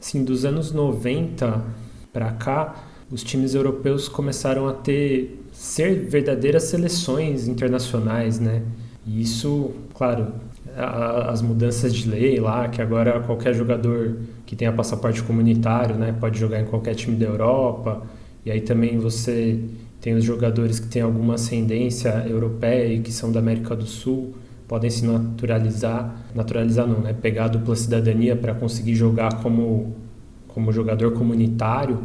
assim, dos anos 90 para cá, os times europeus começaram a ter ser verdadeiras seleções internacionais, né? E isso, claro, a, as mudanças de lei lá, que agora qualquer jogador que tenha passaporte comunitário, né, pode jogar em qualquer time da Europa. E aí também você tem os jogadores que têm alguma ascendência europeia e que são da América do Sul, podem se naturalizar, naturalizar não, né, pegar a dupla cidadania para conseguir jogar como como jogador comunitário.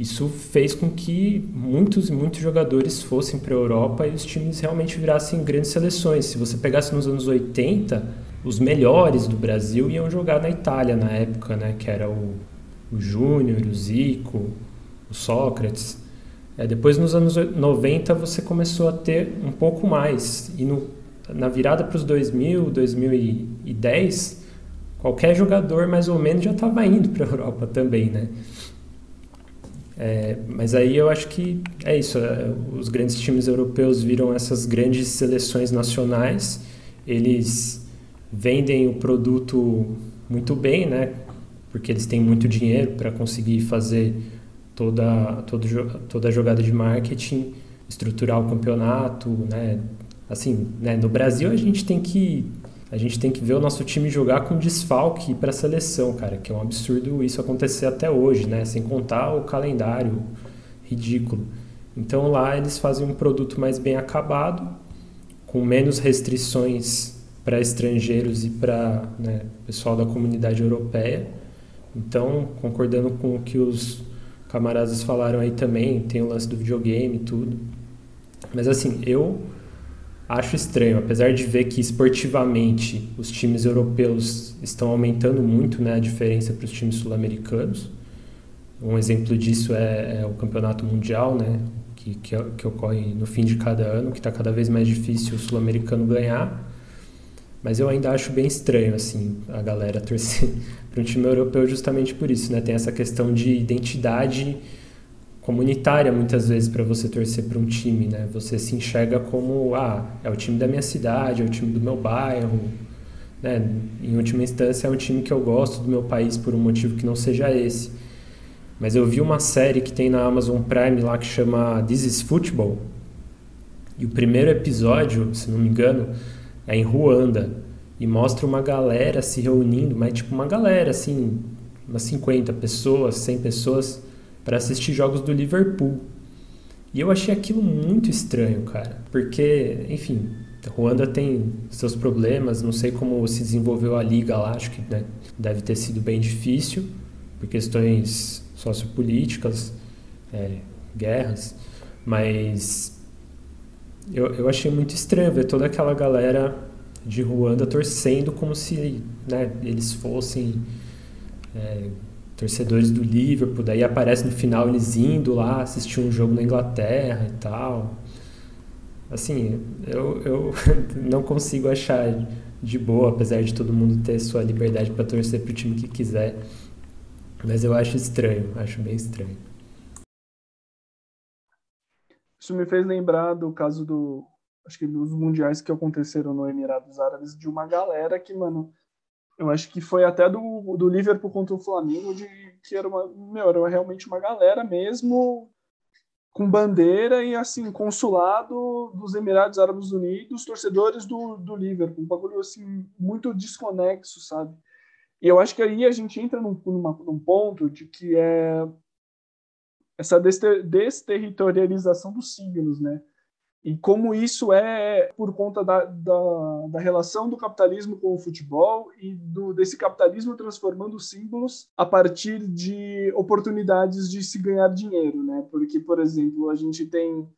Isso fez com que muitos e muitos jogadores fossem para a Europa e os times realmente virassem grandes seleções. Se você pegasse nos anos 80, os melhores do Brasil iam jogar na Itália na época, né? Que era o, o Júnior, o Zico, o Sócrates. É, depois, nos anos 90, você começou a ter um pouco mais. E no, na virada para os 2000, 2010, qualquer jogador mais ou menos já estava indo para a Europa também, né? É, mas aí eu acho que é isso. É, os grandes times europeus viram essas grandes seleções nacionais, eles vendem o produto muito bem, né? Porque eles têm muito dinheiro para conseguir fazer toda, toda, toda a jogada de marketing, estruturar o campeonato, né? Assim, né? no Brasil a gente tem que a gente tem que ver o nosso time jogar com desfalque para a seleção, cara, que é um absurdo isso acontecer até hoje, né? Sem contar o calendário ridículo. Então lá eles fazem um produto mais bem acabado, com menos restrições para estrangeiros e para né, pessoal da comunidade europeia. Então, concordando com o que os camaradas falaram aí também, tem o lance do videogame e tudo. Mas assim, eu acho estranho, apesar de ver que esportivamente os times europeus estão aumentando muito né, a diferença para os times sul-americanos. Um exemplo disso é, é, o campeonato mundial, né, que, que, que ocorre no fim de cada ano, que está cada vez mais difícil o sul-americano ganhar. Mas eu ainda acho bem estranho assim a galera torcer <laughs> para um time europeu justamente por isso, né? Tem essa questão de identidade comunitária muitas vezes para você torcer para um time, né? Você se enxerga como, ah, é o time da minha cidade, é o time do meu bairro, né? Em última instância é um time que eu gosto do meu país por um motivo que não seja esse. Mas eu vi uma série que tem na Amazon Prime lá que chama This is Football. E o primeiro episódio, se não me engano, é em Ruanda e mostra uma galera se reunindo, mas tipo uma galera assim, umas 50 pessoas, 100 pessoas para assistir jogos do Liverpool. E eu achei aquilo muito estranho, cara, porque, enfim, Ruanda tem seus problemas, não sei como se desenvolveu a liga lá, acho que né, deve ter sido bem difícil por questões sociopolíticas, é, guerras, mas eu, eu achei muito estranho ver toda aquela galera de Ruanda torcendo como se né, eles fossem é, torcedores do Liverpool. Daí aparece no final eles indo lá assistir um jogo na Inglaterra e tal. Assim, eu, eu <laughs> não consigo achar de boa, apesar de todo mundo ter sua liberdade para torcer para o time que quiser. Mas eu acho estranho, acho bem estranho. Isso me fez lembrar do caso do. Acho que dos mundiais que aconteceram no Emirados Árabes, de uma galera que, mano. Eu acho que foi até do, do Liverpool contra o Flamengo, de, que era uma. Meu, era realmente uma galera mesmo com bandeira e assim consulado dos Emirados Árabes Unidos, torcedores do, do Liverpool, um bagulho assim muito desconexo, sabe? E eu acho que aí a gente entra num, numa, num ponto de que é essa desterritorialização dos signos, né? E como isso é por conta da, da, da, relação do capitalismo com o futebol e do, desse capitalismo transformando símbolos a partir de oportunidades de se ganhar dinheiro, né? Porque, por exemplo, a gente tem,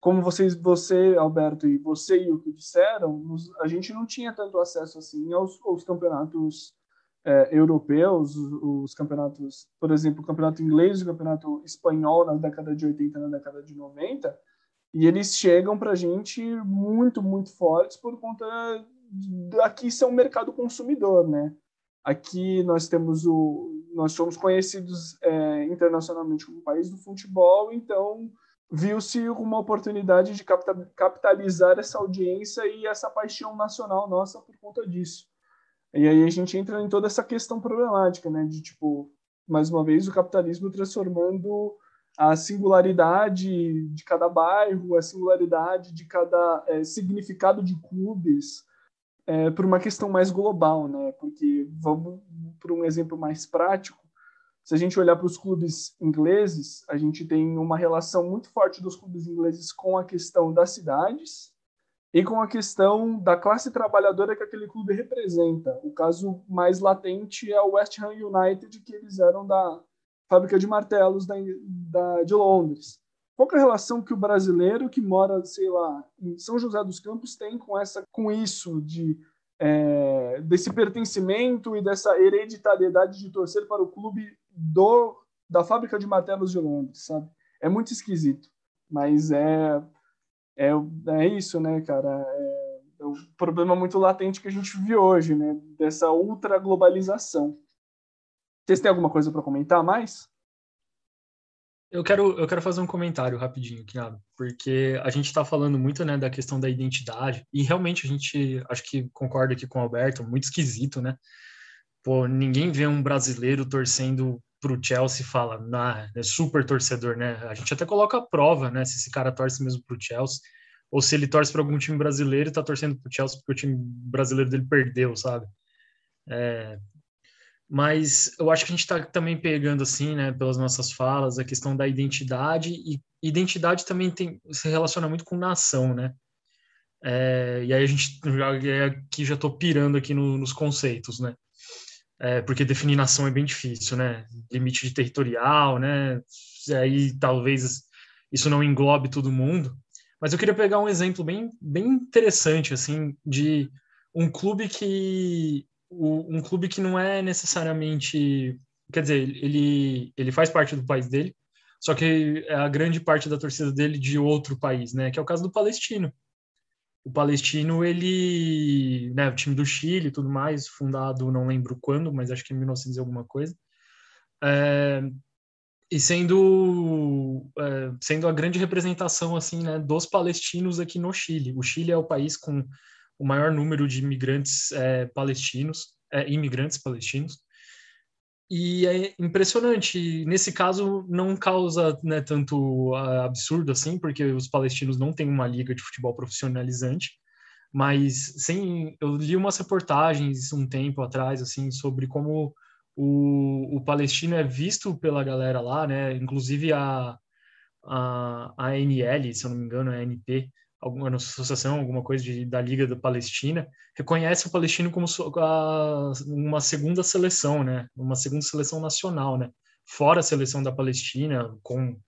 como vocês, você, Alberto, e você e o que disseram, a gente não tinha tanto acesso assim aos, aos campeonatos é, europeus, os, os, campeonatos, por exemplo, o campeonato inglês e o campeonato espanhol na década de 80 na década de 90, e eles chegam para a gente muito, muito fortes por conta de, aqui ser um mercado consumidor, né? Aqui nós temos o, nós somos conhecidos é, internacionalmente como país do futebol, então viu-se uma oportunidade de capitalizar essa audiência e essa paixão nacional nossa por conta disso. E aí a gente entra em toda essa questão problemática, né? De, tipo, mais uma vez, o capitalismo transformando a singularidade de cada bairro, a singularidade de cada é, significado de clubes é, por uma questão mais global, né? Porque vamos para um exemplo mais prático. Se a gente olhar para os clubes ingleses, a gente tem uma relação muito forte dos clubes ingleses com a questão das cidades, e com a questão da classe trabalhadora que aquele clube representa. O caso mais latente é o West Ham United, que eles eram da fábrica de martelos da, da, de Londres. Qual é a relação que o brasileiro que mora, sei lá, em São José dos Campos tem com essa, com isso de é, desse pertencimento e dessa hereditariedade de torcer para o clube do da fábrica de martelos de Londres, sabe? É muito esquisito, mas é é, é isso, né, cara? É, é o problema muito latente que a gente vive hoje, né? Dessa ultra globalização. Vocês têm alguma coisa para comentar mais? Eu quero, eu quero fazer um comentário rapidinho, Kinado, porque a gente está falando muito né, da questão da identidade, e realmente a gente, acho que concorda aqui com o Alberto, muito esquisito, né? Pô, ninguém vê um brasileiro torcendo pro Chelsea e fala, nah, é super torcedor, né? A gente até coloca a prova, né? Se esse cara torce mesmo pro Chelsea, ou se ele torce para algum time brasileiro e tá torcendo pro Chelsea porque o time brasileiro dele perdeu, sabe? É, mas eu acho que a gente está também pegando assim, né, pelas nossas falas, a questão da identidade e identidade também tem se relaciona muito com nação, né? É, e aí a gente já aqui já estou pirando aqui no, nos conceitos, né? é, porque definir nação é bem difícil, né? Limite de territorial, né? Aí talvez isso não englobe todo mundo. Mas eu queria pegar um exemplo bem, bem interessante, assim, de um clube que um clube que não é necessariamente, quer dizer, ele ele faz parte do país dele, só que é a grande parte da torcida dele de outro país, né? Que é o caso do Palestino. O Palestino, ele, né, o time do Chile e tudo mais, fundado não lembro quando, mas acho que em 1900 alguma coisa. É, e sendo é, sendo a grande representação assim, né, dos palestinos aqui no Chile. O Chile é o país com o maior número de imigrantes é, palestinos, é, imigrantes palestinos. E é impressionante. Nesse caso, não causa né, tanto uh, absurdo assim, porque os palestinos não têm uma liga de futebol profissionalizante. Mas sem, eu li umas reportagens um tempo atrás assim sobre como o, o palestino é visto pela galera lá, né? Inclusive a, a, a ANL, se eu não me engano, a ANP, alguma associação, alguma coisa de, da Liga da Palestina, reconhece o palestino como a, uma segunda seleção, né? Uma segunda seleção nacional, né? Fora a seleção da Palestina, com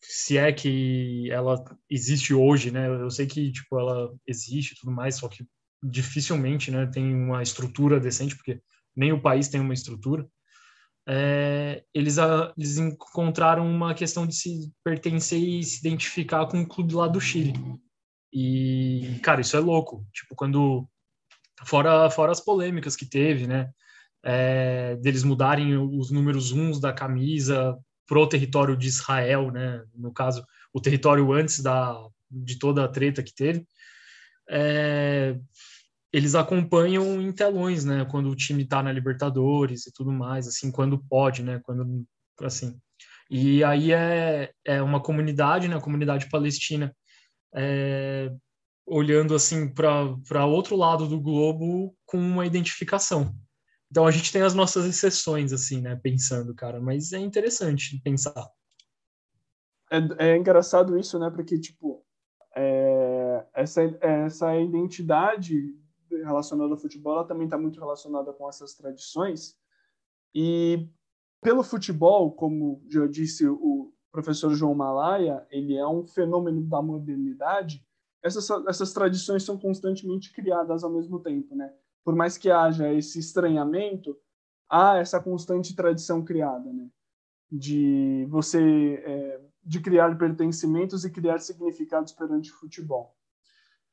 se é que ela existe hoje, né? Eu sei que tipo ela existe e tudo mais, só que dificilmente, né, tem uma estrutura decente, porque nem o país tem uma estrutura. É, eles, a, eles encontraram uma questão de se pertencer e se identificar com o clube lá do Chile. E, cara, isso é louco. Tipo, quando. Fora, fora as polêmicas que teve, né? É, deles mudarem os números uns da camisa pro território de Israel, né? No caso, o território antes da, de toda a treta que teve. É, eles acompanham em telões, né? Quando o time está na Libertadores e tudo mais, assim, quando pode, né? Quando, assim. E aí é, é uma comunidade, né? A comunidade palestina é, olhando assim para outro lado do globo com uma identificação. Então a gente tem as nossas exceções, assim, né? Pensando, cara, mas é interessante pensar. É, é engraçado isso, né? Porque, tipo, é, essa, essa identidade relacionada ao futebol, ela também está muito relacionada com essas tradições. E pelo futebol, como já disse o, professor João Malaya, ele é um fenômeno da modernidade, essas, essas tradições são constantemente criadas ao mesmo tempo, né? Por mais que haja esse estranhamento, há essa constante tradição criada, né? De você é, de criar pertencimentos e criar significados perante o futebol.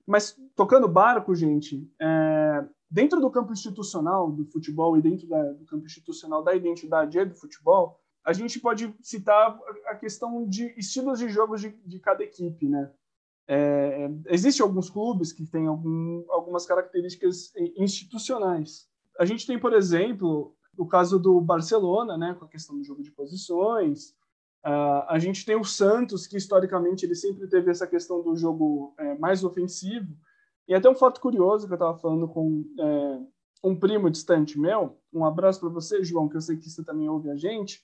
Mas tocando barco, gente, é, dentro do campo institucional do futebol e dentro da, do campo institucional da identidade e do futebol, a gente pode citar a questão de estilos de jogos de, de cada equipe, né? É, Existem alguns clubes que têm algum, algumas características institucionais. A gente tem, por exemplo, o caso do Barcelona, né, com a questão do jogo de posições. Uh, a gente tem o Santos, que historicamente ele sempre teve essa questão do jogo é, mais ofensivo. E até um fato curioso que eu estava falando com é, um primo distante meu. Um abraço para você, João, que eu sei que você também ouve a gente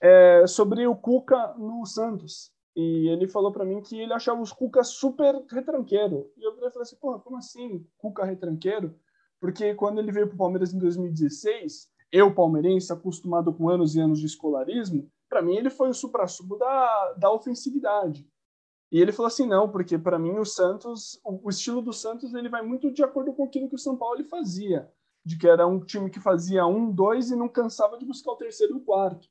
é, sobre o Cuca no Santos. E ele falou para mim que ele achava os Cuca super retranqueiro. E eu falei assim, porra, como assim Cuca retranqueiro? Porque quando ele veio para o Palmeiras em 2016, eu, palmeirense, acostumado com anos e anos de escolarismo, para mim ele foi o supra-sumo da, da ofensividade. E ele falou assim, não, porque para mim o Santos, o, o, estilo do Santos, ele vai muito de acordo com aquilo que o São Paulo fazia, de que era um time que fazia um, dois e não cansava de buscar o terceiro e o quarto.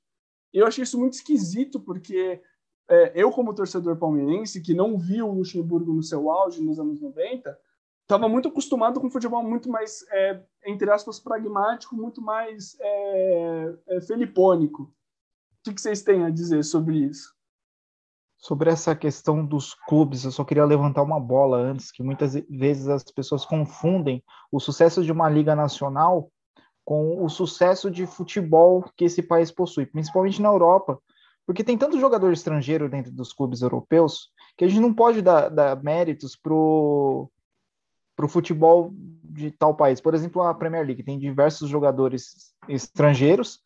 Eu achei isso muito esquisito, porque é, eu, como torcedor palmeirense, que não viu o Luxemburgo no seu auge nos anos 90, estava muito acostumado com um futebol muito mais, é, entre aspas, pragmático, muito mais é, é, felipônico. O que vocês têm a dizer sobre isso? Sobre essa questão dos clubes, eu só queria levantar uma bola antes, que muitas vezes as pessoas confundem o sucesso de uma liga nacional com o sucesso de futebol que esse país possui, principalmente na Europa, porque tem tanto jogador estrangeiro dentro dos clubes europeus que a gente não pode dar, dar méritos pro para o futebol de tal país. Por exemplo, a Premier League tem diversos jogadores estrangeiros,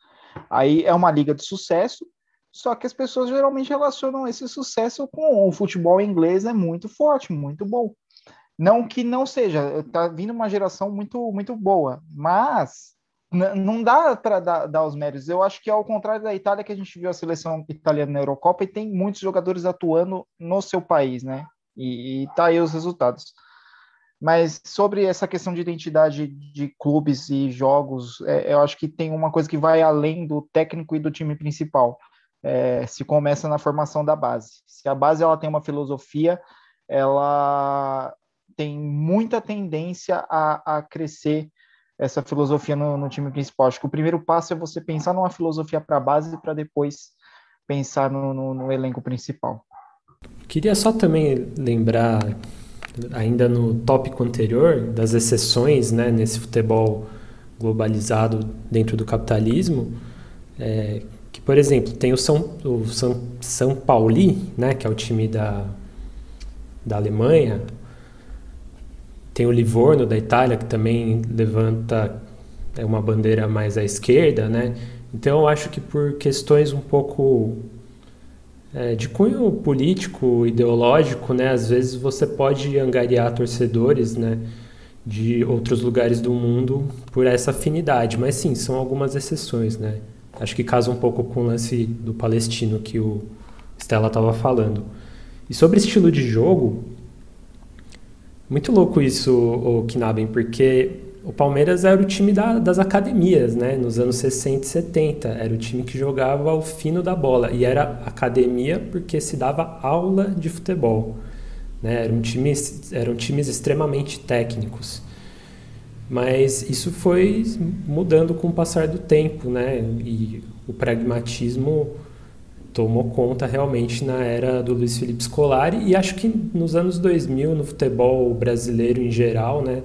aí é uma liga de sucesso, só que as pessoas geralmente relacionam esse sucesso com o futebol inglês é muito forte, muito bom. Não que não seja, está vindo uma geração muito muito boa, mas não dá para dar, dar, os méritos. Eu acho que ao contrário da Itália, que a gente viu a seleção italiana na Eurocopa e tem muitos jogadores atuando no seu país, né? E, e tá aí os resultados. Mas sobre essa questão de identidade de clubes e jogos, é, eu acho que tem uma coisa que vai além do técnico e do time principal. É, se começa na formação da base. Se a base ela tem uma filosofia, ela tem muita tendência a, a crescer essa filosofia no, no, time principal. Acho que o primeiro passo é você pensar numa filosofia para a base para depois pensar no, no, no, elenco principal. Queria só também lembrar, ainda no tópico anterior, das exceções né, nesse futebol globalizado dentro do capitalismo, é, que, por exemplo, tem o São, o São, São Pauli, né, que é o time da, da Alemanha, tem o Livorno da Itália, que também levanta é uma bandeira mais à esquerda, né? Então eu acho que por questões um pouco é, de cunho político, ideológico, né? Às vezes você pode angariar torcedores, né? De outros lugares do mundo por essa afinidade, mas sim, são algumas exceções, né? Acho que casa um pouco com o lance do palestino que o Stella estava falando. E sobre estilo de jogo, muito louco isso, o Knaben, porque o Palmeiras era o time da, das academias, né? Nos anos 60 e 70. Era o time que jogava ao fino da bola. E era academia porque se dava aula de futebol. Né? Eram, times, eram times extremamente técnicos. Mas isso foi mudando com o passar do tempo, né? E o pragmatismo tomou conta realmente na era do Luiz Felipe Scolari e acho que nos anos 2000 no futebol brasileiro em geral, né,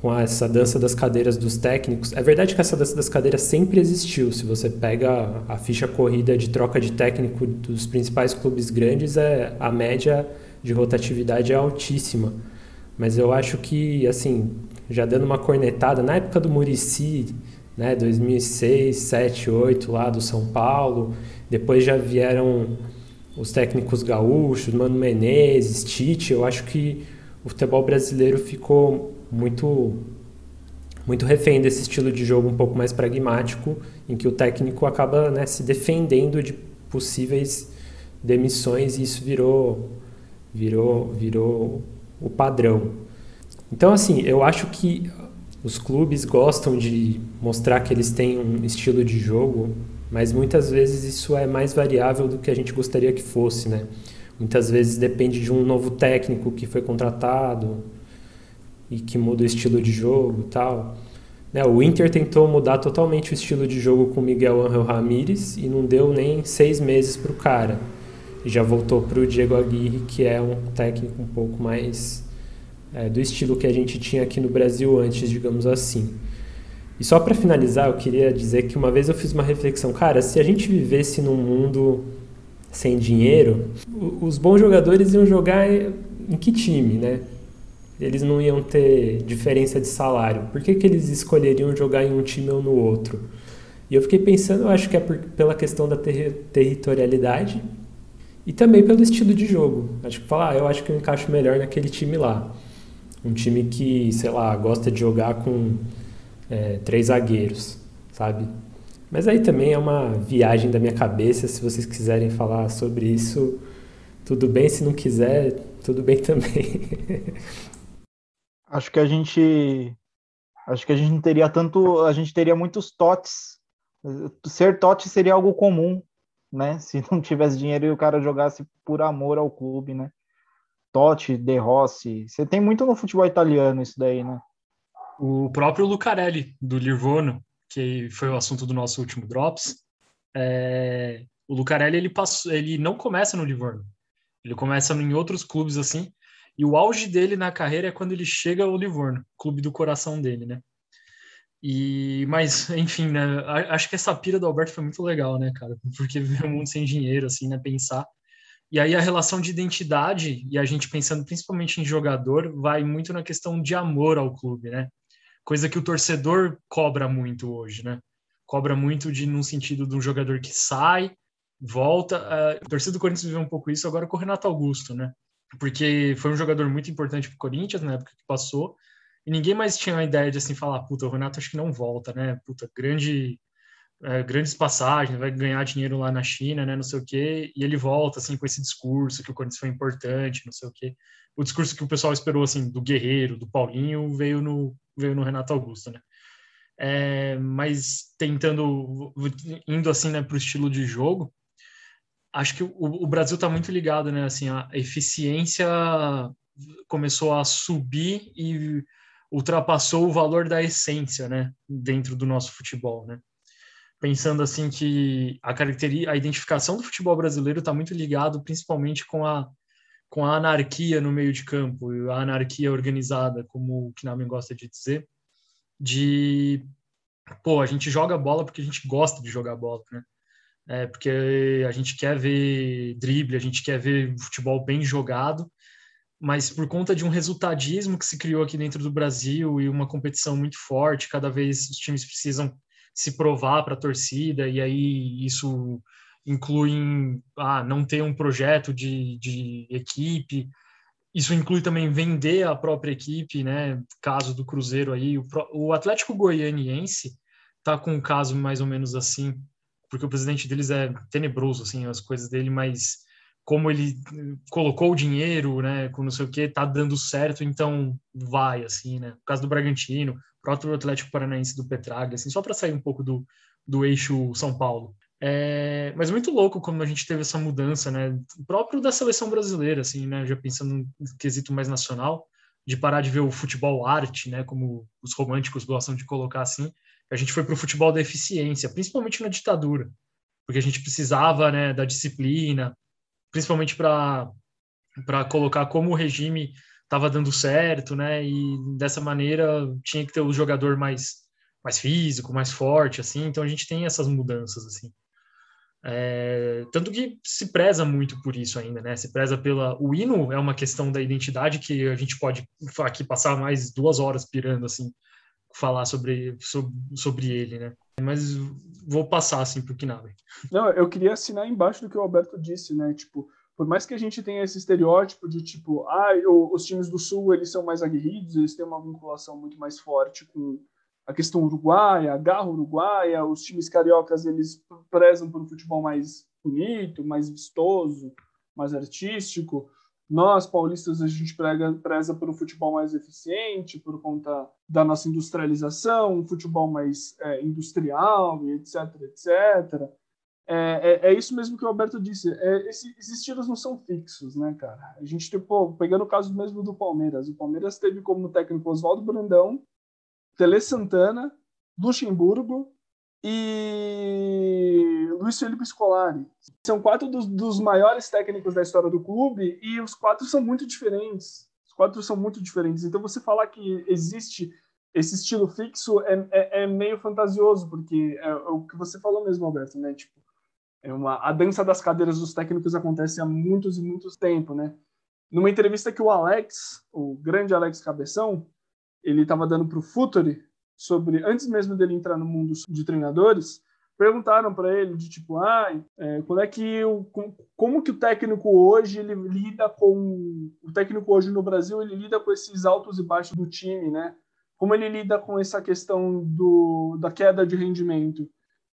com essa dança das cadeiras dos técnicos. É verdade que essa dança das cadeiras sempre existiu. Se você pega a ficha corrida de troca de técnico dos principais clubes grandes, é a média de rotatividade é altíssima. Mas eu acho que assim, já dando uma cornetada na época do Murici, né, 2006, 7, 8 lá do São Paulo, depois já vieram os técnicos gaúchos, Mano Menezes, Tite. Eu acho que o futebol brasileiro ficou muito muito refém desse estilo de jogo um pouco mais pragmático, em que o técnico acaba né, se defendendo de possíveis demissões e isso virou virou virou o padrão. Então assim, eu acho que os clubes gostam de mostrar que eles têm um estilo de jogo mas muitas vezes isso é mais variável do que a gente gostaria que fosse, né? Muitas vezes depende de um novo técnico que foi contratado e que muda o estilo de jogo tal. Né, o Inter tentou mudar totalmente o estilo de jogo com Miguel Angel Ramírez e não deu nem seis meses para o cara. E já voltou para o Diego Aguirre, que é um técnico um pouco mais é, do estilo que a gente tinha aqui no Brasil antes, digamos assim. E só para finalizar, eu queria dizer que uma vez eu fiz uma reflexão, cara, se a gente vivesse num mundo sem dinheiro, os bons jogadores iam jogar em que time, né? Eles não iam ter diferença de salário. Por que, que eles escolheriam jogar em um time ou no outro? E eu fiquei pensando, eu acho que é por, pela questão da ter, territorialidade e também pelo estilo de jogo. Acho que falar, ah, eu acho que eu encaixo melhor naquele time lá. Um time que, sei lá, gosta de jogar com é, três zagueiros, sabe? Mas aí também é uma viagem da minha cabeça. Se vocês quiserem falar sobre isso, tudo bem. Se não quiser, tudo bem <laughs> também. acho que a gente, acho que a gente não teria tanto, a gente teria muitos totes. Ser tote seria algo comum, né? Se não tivesse dinheiro e o cara jogasse por amor ao clube, né? Totti, De Rossi. Você tem muito no futebol italiano isso daí, né? O próprio Lucarelli, do Livorno, que foi o assunto do nosso último Drops, é... o Lucarelli ele, passou, ele não começa no Livorno. Ele começa em outros clubes assim, e o auge dele na carreira é quando ele chega ao Livorno, clube do coração dele, né? E, mas, enfim, né? Acho que essa pira do Alberto foi muito legal, né, cara? Porque <laughs> viver um mundo sem dinheiro, assim, né? Pensar e aí a relação de identidade, e a gente pensando principalmente em jogador, vai muito na questão de amor ao clube, né? Coisa que o torcedor cobra muito hoje, né? Cobra muito de num sentido de um jogador que sai, volta. A torcida do Corinthians viveu um pouco isso agora com o Renato Augusto, né? Porque foi um jogador muito importante para o Corinthians na época que passou, e ninguém mais tinha a ideia de assim falar, puta, o Renato acho que não volta, né? Puta, grande é, grandes passagens, vai ganhar dinheiro lá na China, né, não sei o quê, e ele volta, assim, com esse discurso que o Corinthians foi importante, não sei o quê. O discurso que o pessoal esperou, assim, do Guerreiro, do Paulinho, veio no, veio no Renato Augusto, né. É, mas tentando, indo assim, né, para o estilo de jogo, acho que o, o Brasil está muito ligado, né, assim, a eficiência começou a subir e ultrapassou o valor da essência, né, dentro do nosso futebol, né pensando assim que a característica, a identificação do futebol brasileiro está muito ligado principalmente com a com a anarquia no meio de campo, a anarquia organizada, como o Knamen gosta de dizer, de pô, a gente joga bola porque a gente gosta de jogar bola, né? É, porque a gente quer ver drible, a gente quer ver futebol bem jogado, mas por conta de um resultadismo que se criou aqui dentro do Brasil e uma competição muito forte, cada vez os times precisam se provar para a torcida, e aí isso inclui em, ah, não ter um projeto de, de equipe, isso inclui também vender a própria equipe, né? Caso do Cruzeiro aí, o, o Atlético Goianiense tá com um caso mais ou menos assim, porque o presidente deles é tenebroso, assim, as coisas dele, mas como ele colocou o dinheiro, né, com não sei o que, tá dando certo, então vai, assim, né? O caso do Bragantino, próprio Atlético Paranaense do Petraglia, assim, só para sair um pouco do, do eixo São Paulo. É, mas muito louco como a gente teve essa mudança, né? Próprio da seleção brasileira, assim, né? Já pensando no quesito mais nacional, de parar de ver o futebol arte, né? Como os românticos gostam de colocar assim. A gente foi para o futebol da eficiência, principalmente na ditadura, porque a gente precisava, né? Da disciplina, principalmente para para colocar como o regime estava dando certo, né? E dessa maneira tinha que ter o jogador mais mais físico, mais forte, assim. Então a gente tem essas mudanças, assim. É, tanto que se preza muito por isso ainda, né? Se preza pela. O hino é uma questão da identidade que a gente pode aqui passar mais duas horas pirando, assim, falar sobre, sobre, sobre ele, né? Mas vou passar, assim, para o Kinabe. Não, eu queria assinar embaixo do que o Alberto disse, né? Tipo, por mais que a gente tenha esse estereótipo de tipo, ah, os times do Sul eles são mais aguerridos, eles têm uma vinculação muito mais forte com a questão uruguaia, a garra uruguaia, os times cariocas eles prezam por um futebol mais bonito, mais vistoso, mais artístico. Nós, paulistas, a gente prega, preza por um futebol mais eficiente, por conta da nossa industrialização, um futebol mais é, industrial, etc, etc. É, é, é, isso mesmo que o Alberto disse. É, esse, esses estilos não são fixos, né, cara? A gente, tipo, pegando o caso mesmo do Palmeiras. O Palmeiras teve como técnico Oswaldo Brandão, Tele Santana, Luxemburgo e Luiz Felipe Scolari. São quatro dos, dos maiores técnicos da história do clube e os quatro são muito diferentes. Os quatro são muito diferentes. Então, você falar que existe esse estilo fixo é, é, é meio fantasioso, porque é, é o que você falou mesmo, Alberto, né? Tipo, é uma, a dança das cadeiras dos técnicos acontece há muitos e muitos tempos, né? Numa entrevista que o Alex, o grande Alex Cabeção, ele estava dando para o Futuri sobre antes mesmo dele entrar no mundo de treinadores, perguntaram para ele de tipo, ah, é, quando é que o, como que o técnico hoje ele lida com o técnico hoje no Brasil ele lida com esses altos e baixos do time, né? Como ele lida com essa questão do, da queda de rendimento?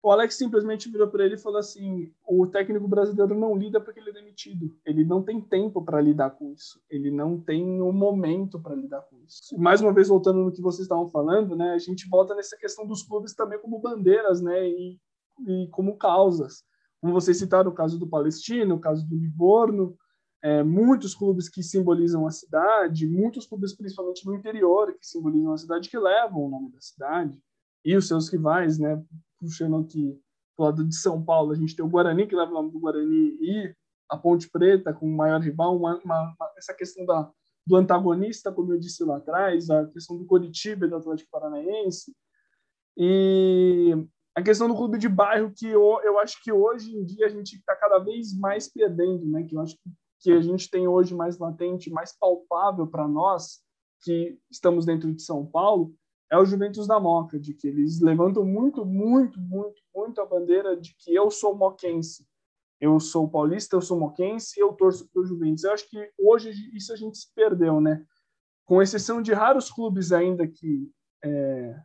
O Alex simplesmente virou para ele e falou assim: o técnico brasileiro não lida porque ele é demitido. Ele não tem tempo para lidar com isso. Ele não tem um momento para lidar com isso. Mais uma vez voltando no que vocês estavam falando, né? A gente volta nessa questão dos clubes também como bandeiras, né? E, e como causas. Como vocês citaram o caso do Palestino, o caso do Livorno, é, muitos clubes que simbolizam a cidade, muitos clubes principalmente no interior que simbolizam a cidade que levam o nome da cidade e os seus rivais, né? Puxando aqui do lado de São Paulo, a gente tem o Guarani, que leva o nome do Guarani, e a Ponte Preta, com o maior rival, uma, uma, essa questão da, do antagonista, como eu disse lá atrás, a questão do Coritiba e do Atlético Paranaense, e a questão do clube de bairro, que eu, eu acho que hoje em dia a gente está cada vez mais perdendo, né? que eu acho que a gente tem hoje mais latente, mais palpável para nós, que estamos dentro de São Paulo, é o Juventus da Moca, de que eles levantam muito, muito, muito, muito a bandeira de que eu sou moquense. Eu sou paulista, eu sou moquense eu torço para o Juventus. Eu acho que hoje isso a gente se perdeu, né? com exceção de raros clubes ainda que é,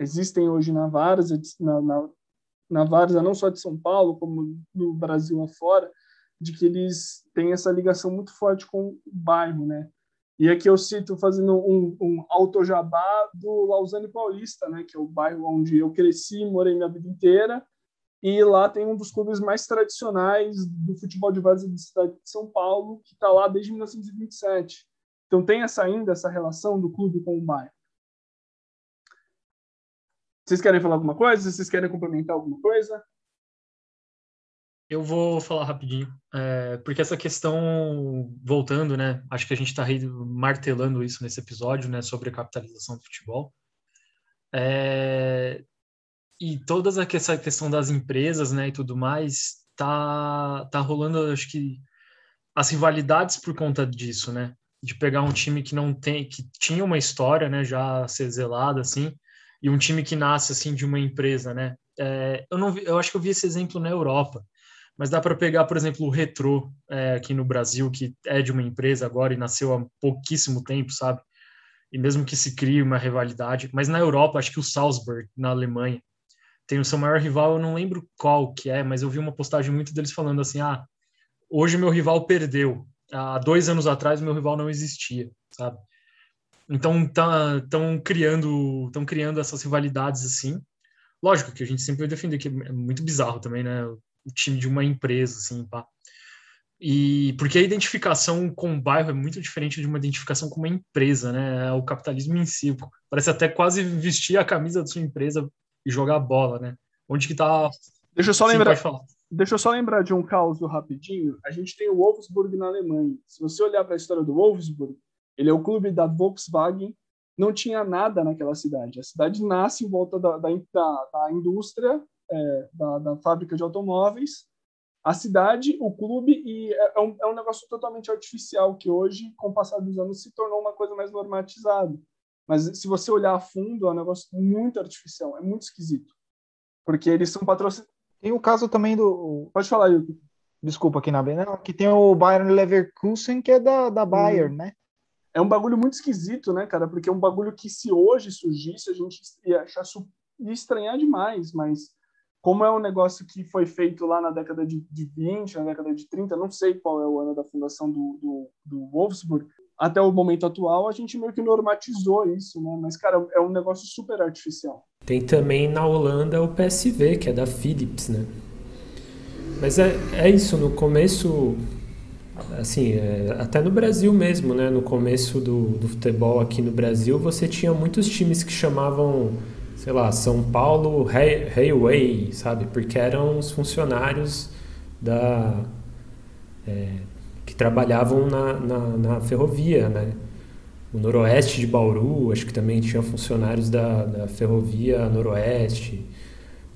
existem hoje na Várzea, na, na, na Várzea não só de São Paulo, como no Brasil afora, de que eles têm essa ligação muito forte com o bairro, né? E aqui eu cito fazendo um, um autojabá do Lausanne Paulista, né, que é o bairro onde eu cresci, morei minha vida inteira, e lá tem um dos clubes mais tradicionais do futebol de várzea da cidade de São Paulo, que está lá desde 1927. Então tem essa ainda essa relação do clube com o bairro. Vocês querem falar alguma coisa? Vocês querem complementar alguma coisa? Eu vou falar rapidinho, é, porque essa questão, voltando, né? Acho que a gente está martelando isso nesse episódio, né? Sobre a capitalização do futebol. É, e toda essa questão das empresas, né? E tudo mais, tá, tá rolando, acho que, as rivalidades por conta disso, né? De pegar um time que não tem, que tinha uma história, né? Já ser zelada, assim, e um time que nasce, assim, de uma empresa, né? É, eu, não, eu acho que eu vi esse exemplo na Europa mas dá para pegar, por exemplo, o Retro é, aqui no Brasil, que é de uma empresa agora e nasceu há pouquíssimo tempo, sabe? E mesmo que se crie uma rivalidade, mas na Europa, acho que o Salzburg, na Alemanha, tem o seu maior rival, eu não lembro qual que é, mas eu vi uma postagem muito deles falando assim: ah, hoje meu rival perdeu, há dois anos atrás meu rival não existia, sabe? Então estão tá, criando, estão criando essas rivalidades assim. Lógico que a gente sempre vai defender que é muito bizarro também, né? O time de uma empresa, assim, pá. E porque a identificação com o bairro é muito diferente de uma identificação com uma empresa, né? É o capitalismo em si. Parece até quase vestir a camisa da sua empresa e jogar bola, né? Onde que tá. Deixa eu só Sim, lembrar. Deixa eu só lembrar de um caos rapidinho. A gente tem o Wolfsburg na Alemanha. Se você olhar para a história do Wolfsburg, ele é o clube da Volkswagen. Não tinha nada naquela cidade. A cidade nasce em volta da, da, da indústria é, da, da, fábrica de automóveis, a cidade, o clube, e é, é um, é um negócio totalmente artificial que hoje, com o passar dos anos, se tornou uma coisa mais normatizada. Mas se você olhar a fundo, é um negócio muito artificial, é muito esquisito. Porque eles são patrocinados. Tem o caso também do. Pode falar, Yuki. Desculpa aqui na não, que tem o Bayern Leverkusen, que é da, da Bayern, hum. né? É um bagulho muito esquisito, né, cara? Porque é um bagulho que se hoje surgisse, a gente ia achar ia estranhar demais, mas como é um negócio que foi feito lá na década de, de 20, na década de 30, não sei qual é o ano da fundação do, do, do Wolfsburg, até o momento atual, a gente meio que normatizou isso, né? Mas, cara, é um negócio super artificial. Tem também na Holanda o PSV, que é da Philips, né? Mas é, é isso, no começo, assim, é, até no Brasil mesmo, né? No começo do, do futebol aqui no Brasil, você tinha muitos times que chamavam sei lá, São Paulo Railway, sabe? Porque eram os funcionários da é, que trabalhavam na, na, na, ferrovia, né? O Noroeste de Bauru, acho que também tinha funcionários da, da ferrovia Noroeste.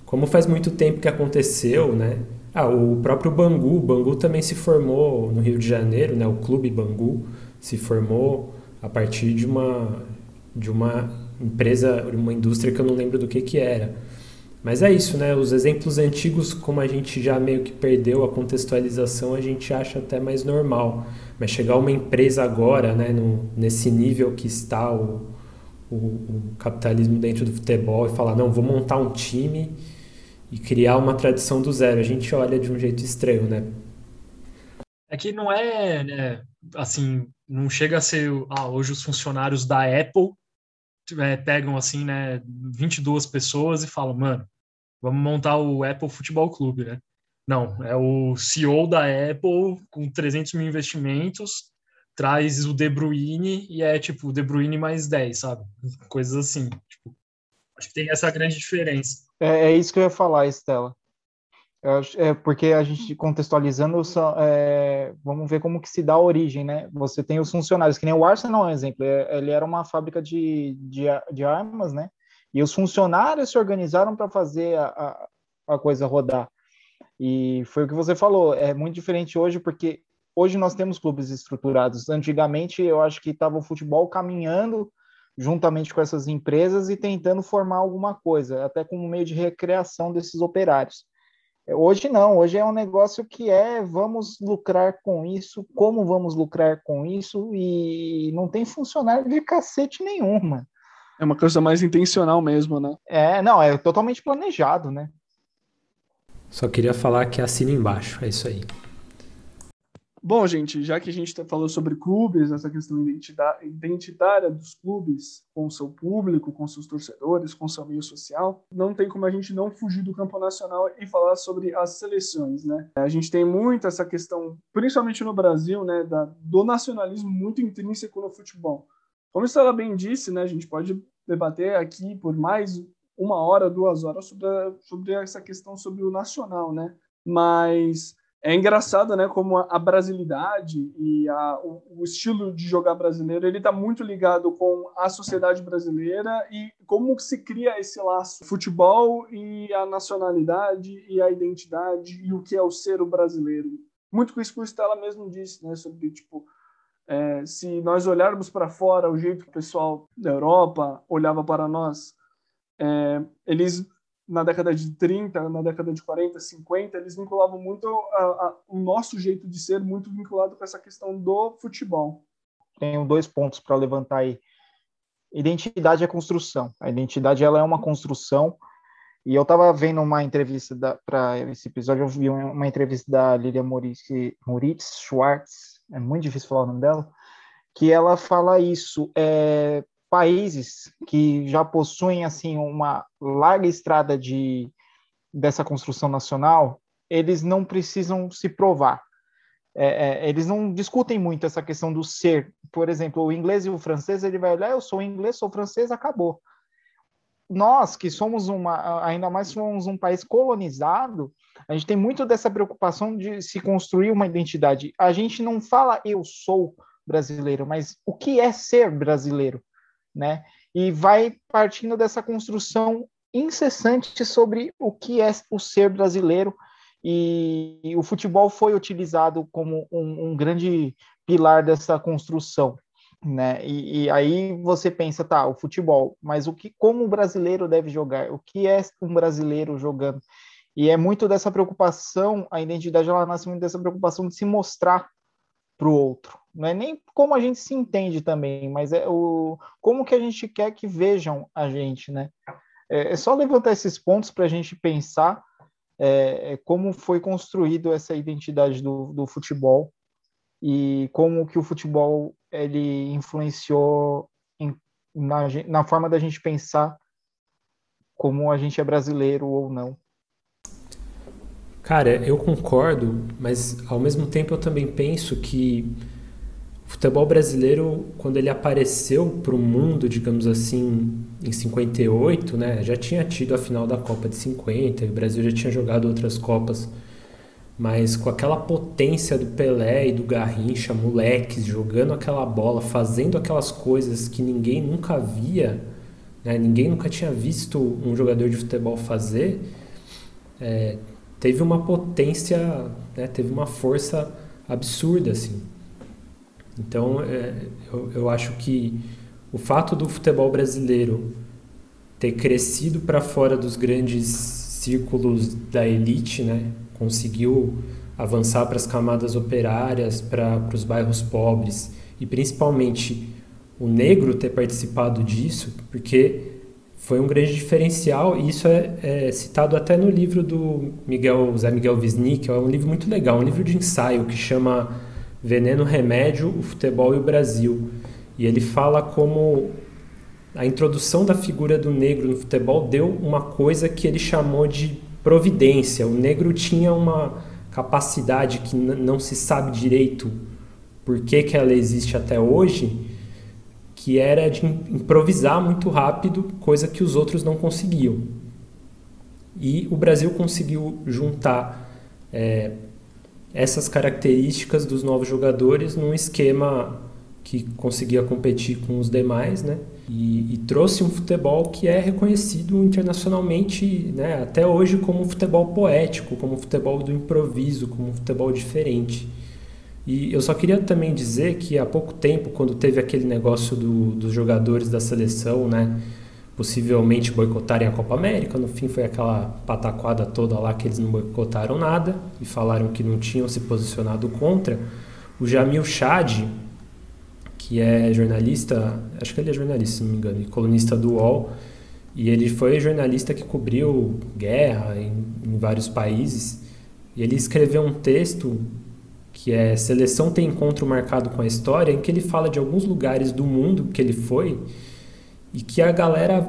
Como faz muito tempo que aconteceu, né? Ah, o próprio Bangu, Bangu também se formou no Rio de Janeiro, né? O Clube Bangu se formou a partir de uma de uma empresa, uma indústria que eu não lembro do que que era. Mas é isso, né? Os exemplos antigos, como a gente já meio que perdeu a contextualização, a gente acha até mais normal. Mas chegar uma empresa agora, né, no, nesse nível que está o, o, o, capitalismo dentro do futebol e falar, não, vou montar um time e criar uma tradição do zero, a gente olha de um jeito estranho, né? É que não é, né, assim, não chega a ser, ah, hoje os funcionários da Apple é, pegam assim, né, 22 pessoas e falam, mano, vamos montar o Apple Futebol Clube, né? Não, é o CEO da Apple com 300 mil investimentos, traz o De Bruyne e é tipo De Bruyne mais 10, sabe? Coisas assim. Tipo, acho que tem essa grande diferença. É, é isso que eu ia falar, Estela. É porque a gente contextualizando, é, vamos ver como que se dá a origem, né? Você tem os funcionários, que nem o Arsenal é um exemplo, é, ele era uma fábrica de, de, de, armas, né? E os funcionários se organizaram para fazer a, a, a, coisa rodar. E foi o que você falou, é muito diferente hoje, porque hoje nós temos clubes estruturados. Antigamente, eu acho que estava o futebol caminhando juntamente com essas empresas e tentando formar alguma coisa, até como meio de recreação desses operários. Hoje não, hoje é um negócio que é vamos lucrar com isso, como vamos lucrar com isso, e não tem funcionário de cacete nenhuma. É uma coisa mais intencional mesmo, né? É, não, é totalmente planejado, né? Só queria falar que assina embaixo, é isso aí. Bom, gente, já que a gente tá falou sobre clubes, essa questão identitária dos clubes com seu público, com seus torcedores, com seu meio social, não tem como a gente não fugir do campo nacional e falar sobre as seleções, né? A gente tem muito essa questão, principalmente no Brasil, né, da, do nacionalismo muito intrínseco no futebol. Como ela bem disse, né, a gente pode debater aqui por mais uma hora, duas horas sobre, a, sobre essa questão sobre o nacional, né? Mas é engraçado, né, como a brasilidade e a, o, o, estilo de jogar brasileiro ele está muito ligado com a sociedade brasileira e como se cria esse laço futebol e a nacionalidade e a identidade e o que é o ser o brasileiro. Muito com isso que o Stella mesmo disse, né, sobre tipo é, se nós olharmos para fora o jeito que o pessoal da Europa olhava para nós, é, eles na década de 30, na década de 40, 50, eles vinculavam muito a, a, o nosso jeito de ser, muito vinculado com essa questão do futebol. Tenho dois pontos para levantar aí. Identidade é construção. A identidade ela é uma construção. E eu estava vendo uma entrevista para esse episódio, eu vi uma entrevista da Lilia Moritz, Moritz Schwartz, é muito difícil falar o nome dela, que ela fala isso. É, países que já possuem assim uma larga estrada de dessa construção nacional, eles não precisam se provar. É, é, eles não discutem muito essa questão do ser. Por exemplo, o inglês e o francês, ele vai olhar, eu sou inglês, sou francês, acabou. Nós, que somos uma, ainda mais somos um país colonizado, a gente tem muito dessa preocupação de se construir uma identidade. A gente não fala eu sou brasileiro, mas o que é ser brasileiro? Né? E vai partindo dessa construção incessante sobre o que é o ser brasileiro e, e o futebol foi utilizado como um, um, grande pilar dessa construção, né? E, e, aí você pensa, tá, o futebol, mas o que, como o brasileiro deve jogar? O que é um brasileiro jogando? E é muito dessa preocupação, a identidade ela nasce muito dessa preocupação de se mostrar para o outro. Não é nem como a gente se entende também, mas é o como que a gente quer que vejam a gente, né? É, é só levantar esses pontos para a gente pensar é, é, como foi construído essa identidade do, do futebol e como que o futebol ele influenciou em, na, na forma da gente pensar como a gente é brasileiro ou não. Cara, eu concordo, mas ao mesmo tempo eu também penso que o futebol brasileiro, quando ele apareceu para o mundo, digamos assim, em 58, né, já tinha tido a final da Copa de 50, o Brasil já tinha jogado outras Copas, mas com aquela potência do Pelé e do Garrincha, moleques, jogando aquela bola, fazendo aquelas coisas que ninguém nunca via, né, ninguém nunca tinha visto um jogador de futebol fazer, é, teve uma potência, né, teve uma força absurda, assim. Então, é, eu, eu acho que o fato do futebol brasileiro ter crescido para fora dos grandes círculos da elite, né, conseguiu avançar para as camadas operárias, para os bairros pobres e principalmente o negro ter participado disso, porque foi um grande diferencial e isso é, é, citado até no livro do Miguel Zé Miguel Wisnik, é um livro muito legal, um livro de ensaio que chama Veneno, Remédio, o Futebol e o Brasil. E ele fala como a introdução da figura do negro no futebol deu uma coisa que ele chamou de providência. O negro tinha uma capacidade que não se sabe direito por que, que ela existe até hoje, que era de improvisar muito rápido, coisa que os outros não conseguiam. E o Brasil conseguiu juntar é, essas características dos novos jogadores num esquema que conseguia competir com os demais, né? E, e, trouxe um futebol que é reconhecido internacionalmente, né? Até hoje como um futebol poético, como um futebol do improviso, como um futebol diferente. E eu só queria também dizer que há pouco tempo, quando teve aquele negócio do, dos jogadores da seleção, né, possivelmente boicotarem a Copa América. No fim, foi aquela pataquada toda lá que eles não boicotaram nada e falaram que não tinham se posicionado contra. O Jamil Chad, que é jornalista, acho que ele é jornalista, se não me engano, colunista do UOL, e ele foi jornalista que cobriu guerra em, em vários países. E ele escreveu um texto que é Seleção tem encontro marcado com a história, em que ele fala de alguns lugares do mundo que ele foi e que a galera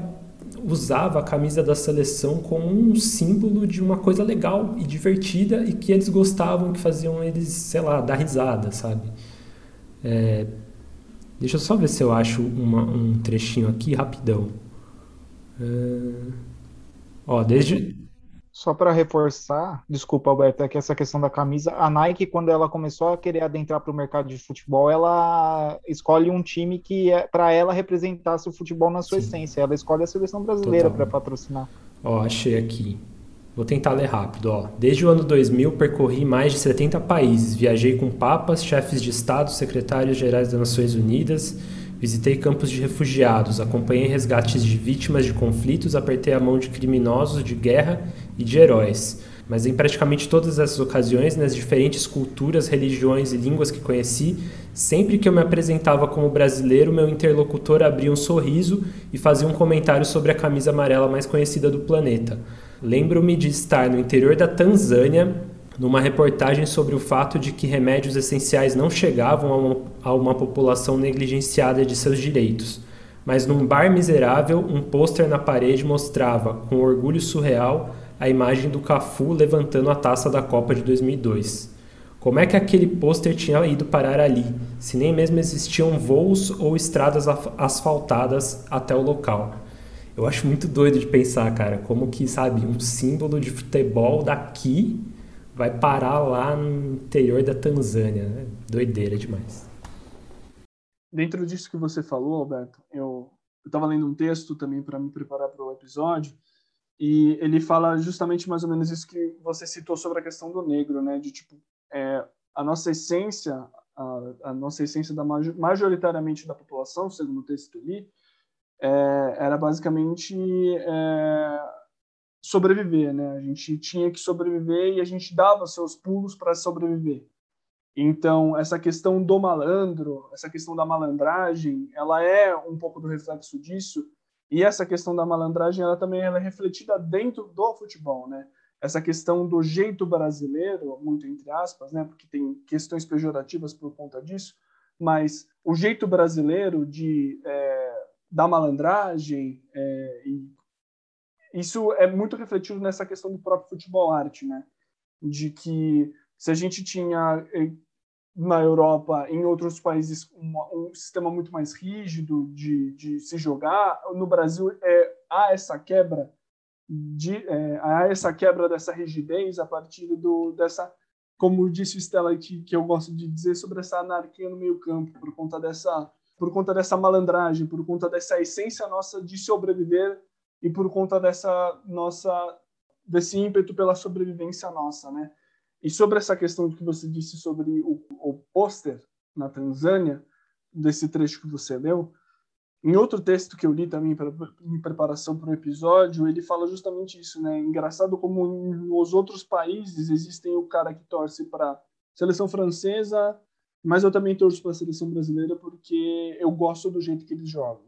usava a camisa da seleção como um símbolo de uma coisa legal e divertida e que eles gostavam, que faziam eles, sei lá, dar risada, sabe? É... Deixa eu só ver se eu acho uma, um trechinho aqui rapidão. É... Ó, desde, só para reforçar, desculpa, Alberto, é que essa questão da camisa, a Nike, quando ela começou a querer adentrar para o mercado de futebol, ela escolhe um time que, é, para ela, representasse o futebol na sua Sim. essência. Ela escolhe a seleção brasileira para patrocinar. Ó, achei aqui. Vou tentar ler rápido. Ó. Desde o ano 2000, percorri mais de 70 países. Viajei com papas, chefes de Estado, secretários gerais das Nações Unidas, Visitei campos de refugiados, acompanhei resgates de vítimas de conflitos, apertei a mão de criminosos de guerra e de heróis. Mas em praticamente todas essas ocasiões, nas diferentes culturas, religiões e línguas que conheci, sempre que eu me apresentava como brasileiro, meu interlocutor abria um sorriso e fazia um comentário sobre a camisa amarela mais conhecida do planeta. Lembro-me de estar no interior da Tanzânia, numa reportagem sobre o fato de que remédios essenciais não chegavam a uma, a uma população negligenciada de seus direitos. Mas num bar miserável, um pôster na parede mostrava, com orgulho surreal, a imagem do Cafu levantando a taça da Copa de 2002. Como é que aquele pôster tinha ido parar ali, se nem mesmo existiam voos ou estradas asfaltadas até o local? Eu acho muito doido de pensar, cara, como que, sabe, um símbolo de futebol daqui vai parar lá no interior da Tanzânia. Né? Doideira demais. Dentro disso que você falou, Alberto, eu estava lendo um texto também para me preparar para o episódio e ele fala justamente mais ou menos isso que você citou sobre a questão do negro, né? De tipo, é, a nossa essência, a, a, nossa essência da majoritariamente da população, segundo o texto que eu li, é, era basicamente é, sobreviver, né? A gente tinha que sobreviver e a gente dava seus pulos para sobreviver. Então, essa questão do malandro, essa questão da malandragem, ela é um pouco do reflexo disso. E essa questão da malandragem, ela também ela é refletida dentro do futebol, né? Essa questão do jeito brasileiro, muito entre aspas, né? Porque tem questões pejorativas por conta disso, mas o jeito brasileiro de é, da malandragem é, isso é muito refletido nessa questão do próprio futebol arte, né? De que se a gente tinha na Europa, em outros países, um, sistema muito mais rígido de, de se jogar, no Brasil é, há essa quebra de é, há essa quebra dessa rigidez a partir do dessa como disse Stella que, que eu gosto de dizer sobre essa anarquia no meio campo por conta dessa por conta dessa malandragem por conta dessa essência nossa de sobreviver e por conta dessa nossa desse ímpeto pela sobrevivência nossa, né? E sobre essa questão que você disse sobre o, o pôster na Tanzânia, desse trecho que você leu, em outro texto que eu li também pra, em preparação para o episódio, ele fala justamente isso, né? Engraçado como nos outros países existem o cara que torce para seleção francesa, mas eu também torço para a seleção brasileira porque eu gosto do jeito que eles jogam.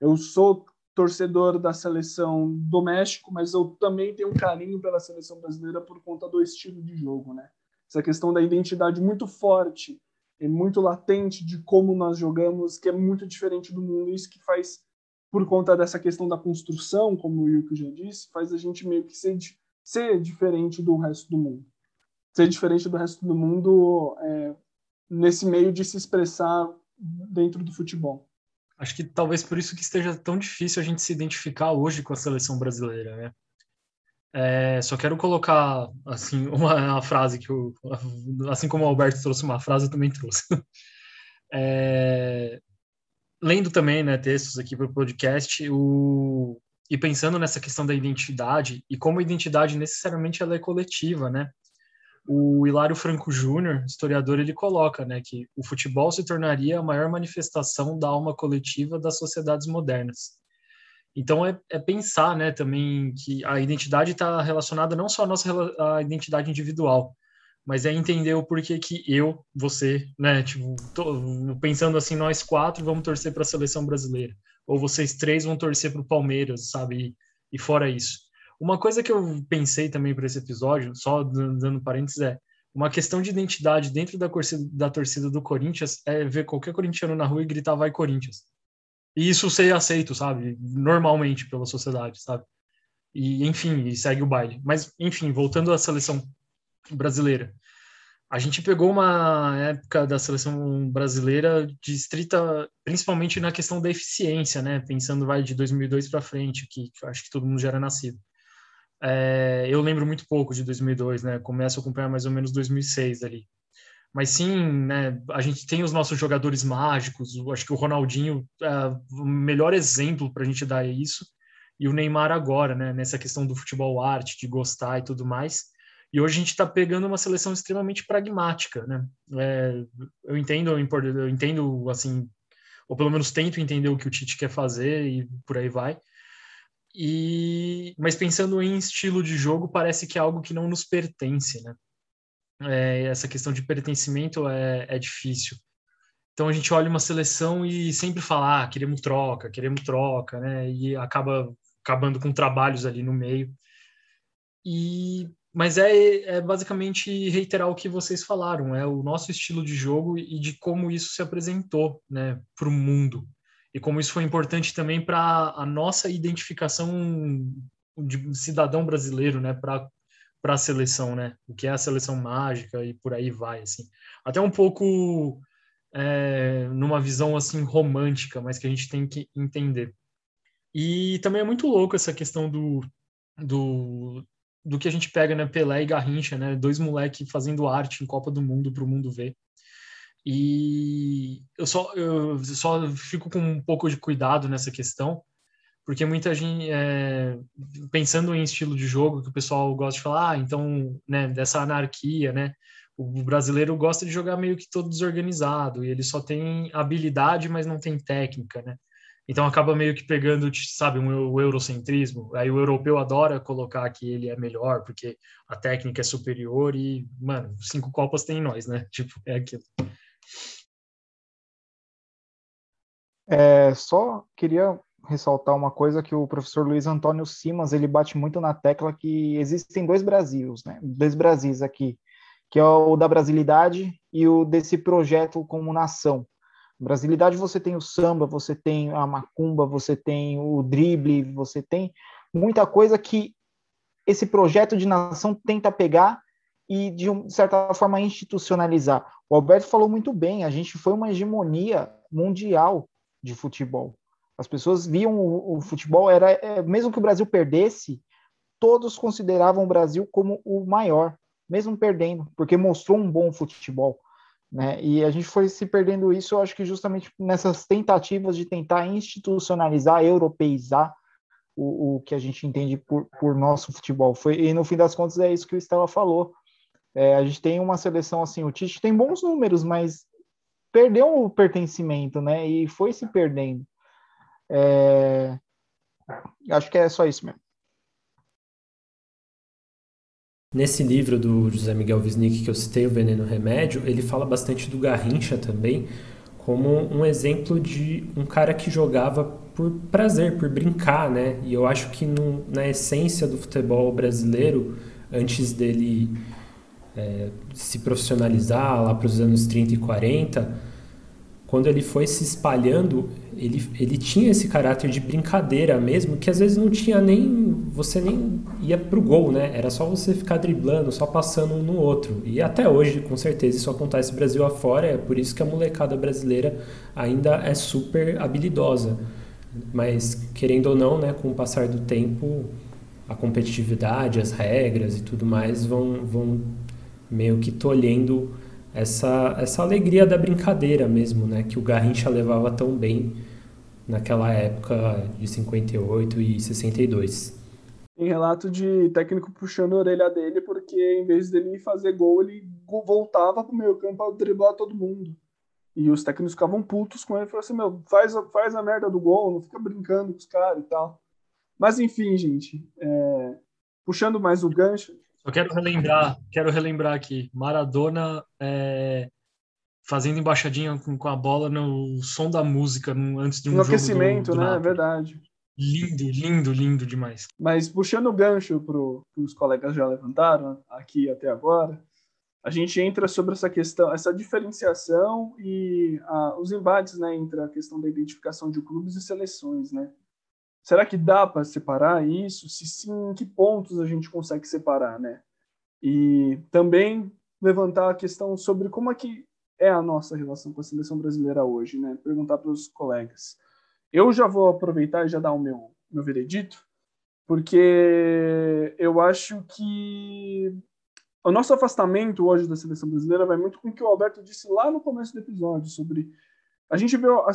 Eu sou torcedor da seleção do México, mas eu também tenho um carinho pela seleção brasileira por conta do estilo de jogo, né? Essa questão da identidade muito forte e muito latente de como nós jogamos, que é muito diferente do mundo, isso que faz por conta dessa questão da construção, como o Yuki já disse, faz a gente meio que ser, ser diferente do resto do mundo. Ser diferente do resto do mundo é, nesse meio de se expressar dentro do futebol. Acho que talvez por isso que esteja tão difícil a gente se identificar hoje com a seleção brasileira, né? É, só quero colocar assim <laughs> uma, uma frase que eu, assim como o Alberto trouxe uma frase, eu também trouxe. <laughs> É, lendo também, né, textos aqui para o podcast, e pensando nessa questão da identidade e como a identidade necessariamente ela é coletiva, né? O Hilário Franco Júnior, historiador, ele coloca né, que o futebol se tornaria a maior manifestação da alma coletiva das sociedades modernas. Então é, é pensar, né, também que a identidade está relacionada não só à nossa à identidade individual, mas é entender o porquê que eu, você, né, tipo, tô, pensando assim, nós quatro vamos torcer para a seleção brasileira, ou vocês três vão torcer para o Palmeiras, sabe? E, e, fora isso. Uma coisa que eu pensei também para esse episódio, só dando parênteses, é uma questão de identidade dentro da torcida, da torcida do Corinthians é ver qualquer corintiano na rua e gritar vai Corinthians. E isso ser aceito, sabe? Normalmente pela sociedade, sabe? E, enfim, e segue o baile. Mas, enfim, voltando à seleção brasileira. A gente pegou uma época da seleção brasileira distrita principalmente na questão da eficiência, né? Pensando vai de 2002 para frente, que acho que todo mundo já era nascido. É, eu lembro muito pouco de 2002, né? Começo a acompanhar mais ou menos 2006 ali. Mas sim, né, a gente tem os nossos jogadores mágicos, acho que o Ronaldinho é o melhor exemplo para a gente dar isso, e o Neymar agora, né, nessa questão do futebol arte, de gostar e tudo mais. E hoje a gente está pegando uma seleção extremamente pragmática, né? É, eu entendo, eu entendo, assim, ou pelo menos tento entender o que o Tite quer fazer e por aí vai. E, mas pensando em estilo de jogo, parece que é algo que não nos pertence, né? É, essa questão de pertencimento é, é difícil. Então a gente olha uma seleção e sempre fala, ah, queremos troca, queremos troca, né? E acaba acabando com trabalhos ali no meio. E mas é, é basicamente reiterar o que vocês falaram, é o nosso estilo de jogo e de como isso se apresentou, né, para o mundo e como isso foi importante também para a nossa identificação de cidadão brasileiro, né, para para a seleção, né? O que é a seleção mágica e por aí vai, assim. Até um pouco é, numa visão assim romântica, mas que a gente tem que entender. E também é muito louco essa questão do, do, do que a gente pega, né? Pelé e Garrincha, né? Dois moleques fazendo arte em Copa do Mundo para o mundo ver. E eu só, eu só fico com um pouco de cuidado nessa questão, porque muita gente, é, pensando em estilo de jogo, que o pessoal gosta de falar, ah, então, né, dessa anarquia, né? O brasileiro gosta de jogar meio que todo desorganizado, e ele só tem habilidade, mas não tem técnica, né? Então acaba meio que pegando, sabe, o eurocentrismo. Aí o europeu adora colocar que ele é melhor, porque a técnica é superior e, mano, cinco copas tem nós, né? <laughs> Tipo, é aquilo. É, só queria ressaltar uma coisa que o professor Luiz Antônio Simas ele bate muito na tecla que existem dois Brasis, né? Dois Brasis aqui, que é o da brasilidade e o desse projeto como nação. Brasilidade você tem o samba, você tem a macumba, você tem o drible, você tem muita coisa que esse projeto de nação tenta pegar e de certa forma institucionalizar. O Alberto falou muito bem, a gente foi uma hegemonia mundial de futebol. As pessoas viam o, o futebol, era é, mesmo que o Brasil perdesse, todos consideravam o Brasil como o maior, mesmo perdendo, porque mostrou um bom futebol. Né? E a gente foi se perdendo isso, eu acho que justamente nessas tentativas de tentar institucionalizar, europeizar o, o que a gente entende por, por nosso futebol. Foi, e no fim das contas é isso que o Estela falou. É, a gente tem uma seleção assim, o Tite tem bons números, mas perdeu o pertencimento, né? E foi se perdendo. É... Acho que é só isso mesmo. Nesse livro do José Miguel Wisnik que eu citei, O Veneno Remédio, ele fala bastante do Garrincha também, como um exemplo de um cara que jogava por prazer, por brincar, né? E eu acho que no, na essência do futebol brasileiro, antes dele é, se profissionalizar lá para os anos 30 e 40, quando ele foi se espalhando, ele, ele tinha esse caráter de brincadeira mesmo, que às vezes não tinha nem. Você nem ia pro gol, né? Era só você ficar driblando, só passando um no outro. E até hoje, com certeza, isso acontece Brasil afora, é por isso que a molecada brasileira ainda é super habilidosa. Mas, querendo ou não, né, com o passar do tempo, a competitividade, as regras e tudo mais vão, vão meio que tolhendo essa, essa alegria da brincadeira mesmo, né? Que o Garrincha levava tão bem naquela época de 58 e 62. Tem relato de técnico puxando a orelha dele porque em vez dele fazer gol, ele voltava pro meio campo a driblar todo mundo. E os técnicos ficavam putos com ele falaram assim, meu, faz, faz a merda do gol, não fica brincando com os caras e tal. Mas enfim, gente, é, puxando mais o gancho. Eu quero relembrar, quero relembrar aqui, Maradona é, fazendo embaixadinha com, com, a bola no som da música no, antes de um no jogo aquecimento, do, do né? É Napoli. verdade. Lindo, lindo, lindo demais. Mas puxando o gancho para os colegas já levantaram aqui até agora, a gente entra sobre essa questão, essa diferenciação e a, os embates né, entre a questão da identificação de clubes e seleções. Né? Será que dá para separar isso? Se sim, em que pontos a gente consegue separar? Né? E também levantar a questão sobre como é que é a nossa relação com a seleção brasileira hoje, né? perguntar para os colegas. Eu já vou aproveitar e já dar o meu, meu veredito, porque eu acho que o nosso afastamento hoje da seleção brasileira vai muito com o que o Alberto disse lá no começo do episódio sobre a gente vê a,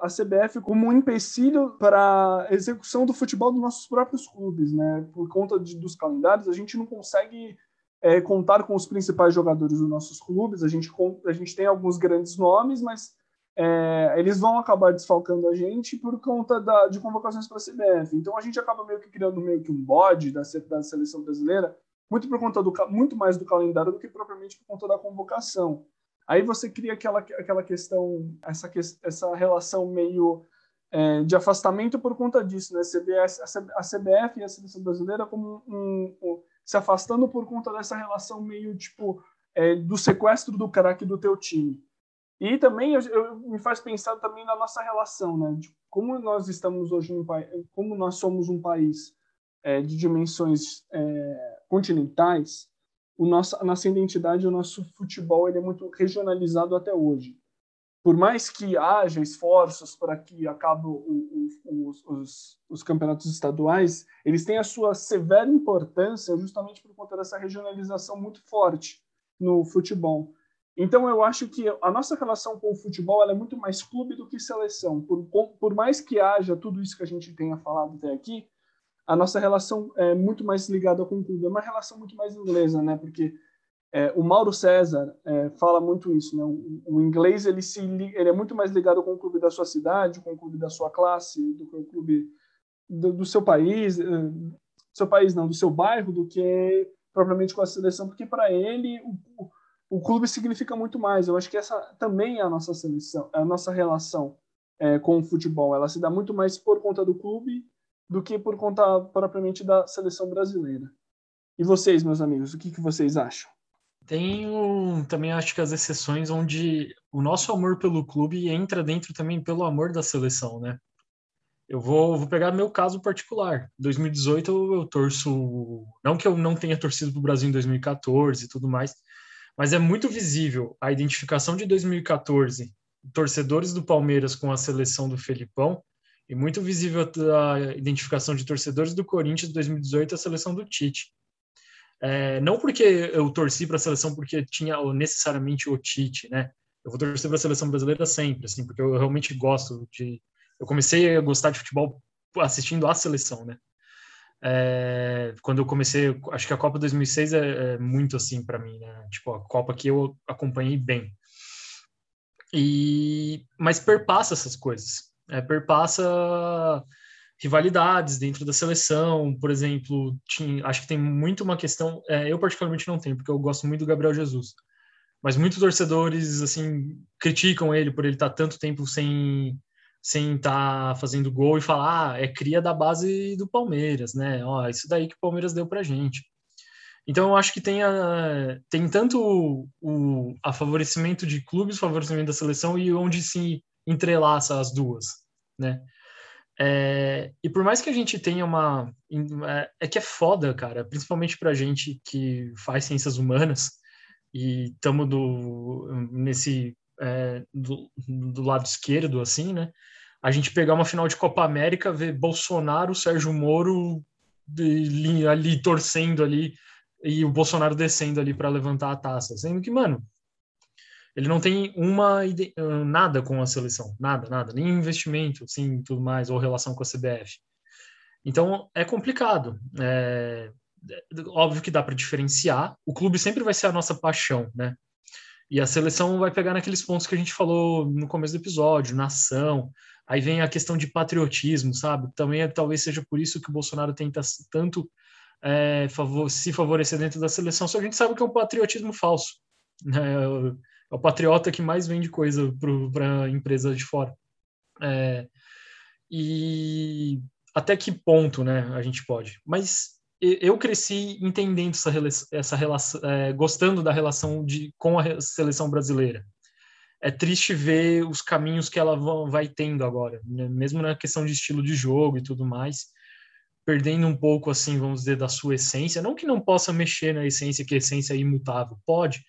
a CBF como um empecilho para a execução do futebol dos nossos próprios clubes, né? Por conta de, dos calendários, a gente não consegue é, contar com os principais jogadores dos nossos clubes. A gente, a gente tem alguns grandes nomes, mas é, eles vão acabar desfalcando a gente por conta da, de convocações para a CBF. Então a gente acaba meio que criando meio que um bode da, da seleção brasileira muito por conta do muito mais do calendário do que propriamente por conta da convocação. Aí você cria aquela aquela questão, essa essa relação meio é, de afastamento por conta disso, né? CBS, a CBF e a seleção brasileira como um, um, se afastando por conta dessa relação meio tipo é, do sequestro do craque do teu time. E também eu, eu, me faz pensar também na nossa relação, né? De como nós estamos hoje país, como nós somos um país é, de dimensões é, continentais, o nosso, a nossa identidade, o nosso futebol, ele é muito regionalizado até hoje. Por mais que haja esforços para que acabem os, os, os, campeonatos estaduais, eles têm a sua severa importância justamente por conta dessa regionalização muito forte no futebol. Então, eu acho que a nossa relação com o futebol é muito mais clube do que seleção. Por, por mais que haja tudo isso que a gente tenha falado até aqui, a nossa relação é muito mais ligada com o clube. É uma relação muito mais inglesa, né? Porque é, o Mauro César é, fala muito isso, né? O, o, inglês ele se ele é muito mais ligado com o clube da sua cidade, com o clube da sua classe, do que o clube do, do seu país, do eh, seu país não, do seu bairro, do que propriamente com a seleção, porque para ele o, o, clube significa muito mais. Eu acho que essa também é a nossa seleção, é a nossa relação é, com o futebol. Ela se dá muito mais por conta do clube do que por conta propriamente da seleção brasileira. E vocês, meus amigos, o que, que vocês acham? Tem também acho que as exceções onde o nosso amor pelo clube entra dentro também pelo amor da seleção, né? Eu vou, vou pegar meu caso particular. 2018 eu, eu torço, não que eu não tenha torcido para o Brasil em 2014 e tudo mais, mas é muito visível a identificação de 2014, torcedores do Palmeiras com a seleção do Felipão, e muito visível a identificação de torcedores do Corinthians 2018 a seleção do Tite. É, não porque eu torci para a seleção porque tinha necessariamente o Tite, né? Eu vou torcer para a seleção brasileira sempre, assim, porque eu realmente gosto de. Eu comecei a gostar de futebol assistindo a seleção, né? É, quando eu comecei, acho que a Copa 2006 é, é muito assim para mim, né? Tipo a Copa que eu acompanhei bem. E mas perpassa essas coisas é, perpassa rivalidades dentro da seleção, por exemplo, tinha, acho que tem muito uma questão, é, eu particularmente não tenho, porque eu gosto muito do Gabriel Jesus, mas muitos torcedores, assim, criticam ele por ele estar tanto tempo sem sem estar fazendo gol e falar, ah, é cria da base do Palmeiras, né, ó, isso daí que o Palmeiras deu pra gente. Então, eu acho que tem, a, tem tanto o, o a favorecimento de clubes, favorecimento da seleção, e onde se entrelaça as duas, né? É, e por mais que a gente tenha uma. É, é, que é foda, cara, principalmente pra gente que faz ciências humanas e estamos nesse. É, do, do, lado esquerdo, assim, né? A gente pegar uma final de Copa América, ver Bolsonaro, Sérgio Moro ali, ali torcendo ali e o Bolsonaro descendo ali para levantar a taça. Sendo que, mano, ele não tem uma nada com a seleção, nada, nada, nem investimento, assim, tudo mais, ou relação com a CBF. Então é complicado. É, óbvio que dá para diferenciar. O clube sempre vai ser a nossa paixão, né? E a seleção vai pegar naqueles pontos que a gente falou no começo do episódio, nação, Aí vem a questão de patriotismo, sabe? Também é, talvez seja por isso que o Bolsonaro tenta tanto é, favor, se favorecer dentro da seleção, só a gente sabe que é um patriotismo falso. Né? É o patriota que mais vende coisa para empresas de fora. É, e até que ponto né, a gente pode? Mas eu cresci entendendo essa, essa relação, é, gostando da relação de, com a seleção brasileira é triste ver os caminhos que ela vai tendo agora, né? mesmo na questão de estilo de jogo e tudo mais, perdendo um pouco, assim, vamos dizer, da sua essência. Não que não possa mexer na essência, que a essência é imutável, pode,